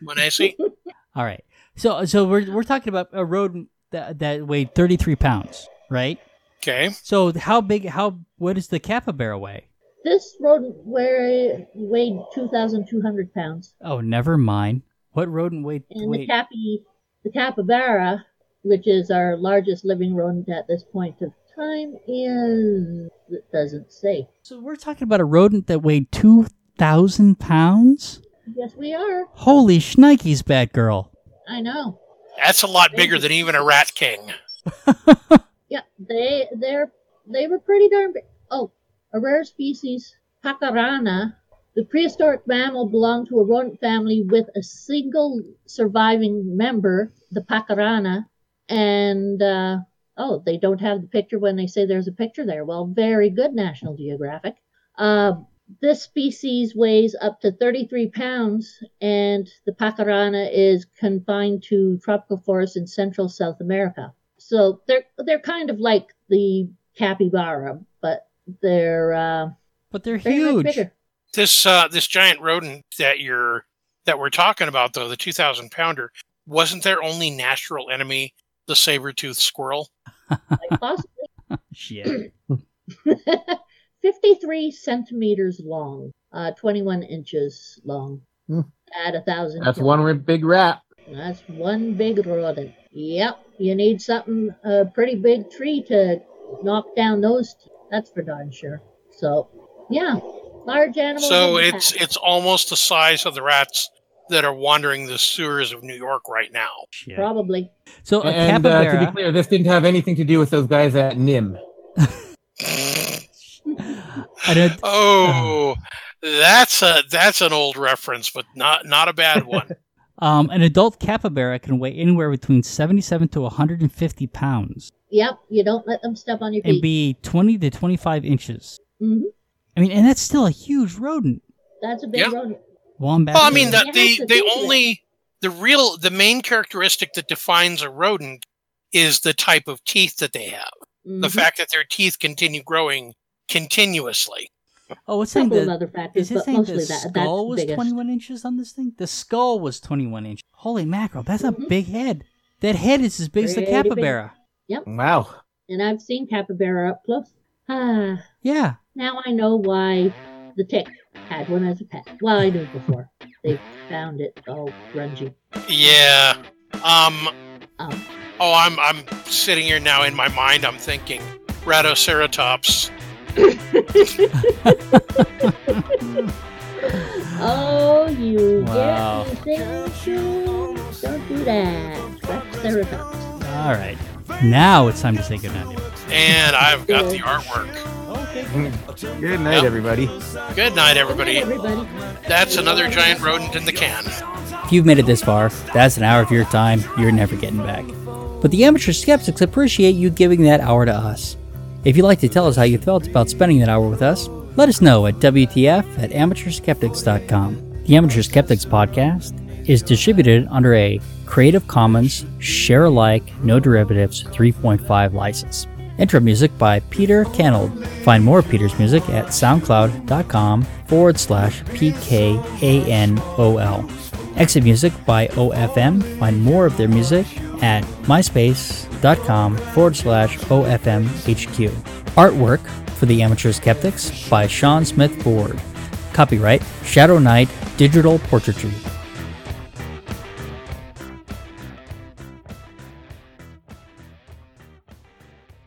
B: Monesi.
A: All right. So so we're we're talking about a rodent that that weighed 33 pounds, right?
B: Okay.
A: So how big? How what does the capybara weigh?
D: This rodent weigh, weighed 2,200 pounds,
A: Oh, never mind. What rodent weighed?
D: and the
A: Wait,
D: capi, the capybara, which is our largest living rodent at this point of time, is it doesn't say.
A: so we're talking about a rodent that weighed 2,000 pounds.
D: Yes, we are.
A: Holy shnikes, Batgirl!
D: I know.
B: That's a lot bigger than even a rat king.
D: Yeah, they they're they were pretty darn big. Oh, a rare species, Pacarana. The prehistoric mammal belonged to a rodent family with a single surviving member, the Pacarana. And uh, oh, they don't have the picture when they say there's a picture there. Well, very good, National Geographic. Uh, this species weighs up to 33 pounds, and the Pacarana is confined to tropical forests in Central South America. So they're they're kind of like the capybara, but they're uh,
A: But they're
D: very much
A: huge.
B: This uh, this giant rodent that you're that we're talking about though, the two thousand pounder, wasn't their only natural enemy the saber toothed squirrel?
D: Like possibly
A: Shit.
D: 53 centimeters long, uh, 21 inches long,
E: Hmm.
D: at a thousand.
E: That's
D: kilograms.
E: one big rat.
D: That's one big rodent. Yep, you need something a pretty big tree to knock down those. T- that's for darn sure. So, yeah, large animals.
B: So it's
D: pack.
B: it's almost the size of the rats that are wandering the sewers of New York right now.
A: Shit.
D: probably.
A: So a
E: And uh, to be clear, this didn't have anything to do with those guys at NIMH.
A: I don't-
B: Oh, that's a that's an old reference, but not not a bad one.
A: um, an adult capybara can weigh anywhere between 77 to 150 pounds
D: Yep, you don't let them step on your feet.
A: and be 20 to 25 inches.
D: hmm
A: I mean, and that's still a huge rodent.
D: That's a big
B: Yeah.
D: rodent.
A: Wombat.
B: well, I mean, the, the the
D: do with it.
B: only the real the main characteristic that defines a rodent is the type of teeth that they have. The
D: Mhm.
B: fact that their teeth continue growing continuously.
A: oh, it's saying
D: couple
A: the,
D: other factors,
A: is it saying
D: mostly
A: the
D: that. That's
A: skull
D: the
A: was
D: biggest.
A: 21 inches on this thing? The skull was 21 inches. Holy mackerel, that's a
D: Mhm.
A: big head. That head is as big as the
D: Pretty big.
A: Capybara.
E: Wow.
D: And I've seen capybara up close. Ah,
A: Yeah.
D: now I know why the tick had one as a pet. Well, I knew before. They found it all grungy.
B: Yeah. Um.
D: Um,
B: Oh, I'm I'm sitting here now in my mind. I'm thinking Ratoceratops.
D: oh, you
A: Wow.
D: get me thinking. Don't do that. That's
A: All right. Now it's time to say goodnight.
B: And I've got the artwork. Mm.
E: Good night,
B: Yep.
E: everybody.
B: Good night, everybody.
D: everybody.
B: That's another giant rodent in the can.
A: If you've made it this far, that's an hour of your time you're never getting back. But the amateur skeptics appreciate you giving that hour to us. If you'd like to tell us how you felt about spending that hour with us, let us know at WTF at amateurskeptics.com. The Amateur Skeptics podcast is distributed under a Creative Commons Share Alike No Derivatives 3.5 license. Intro music by Peter Canold. Find more of Peter's music at soundcloud.com forward slash PKANOL. Exit music by OFM. Find more of their music at myspace.com forward slash OFMHQ. Artwork for the Amateur Skeptics by Sean Smith Ford. Copyright Shadow Knight Digital Portraiture.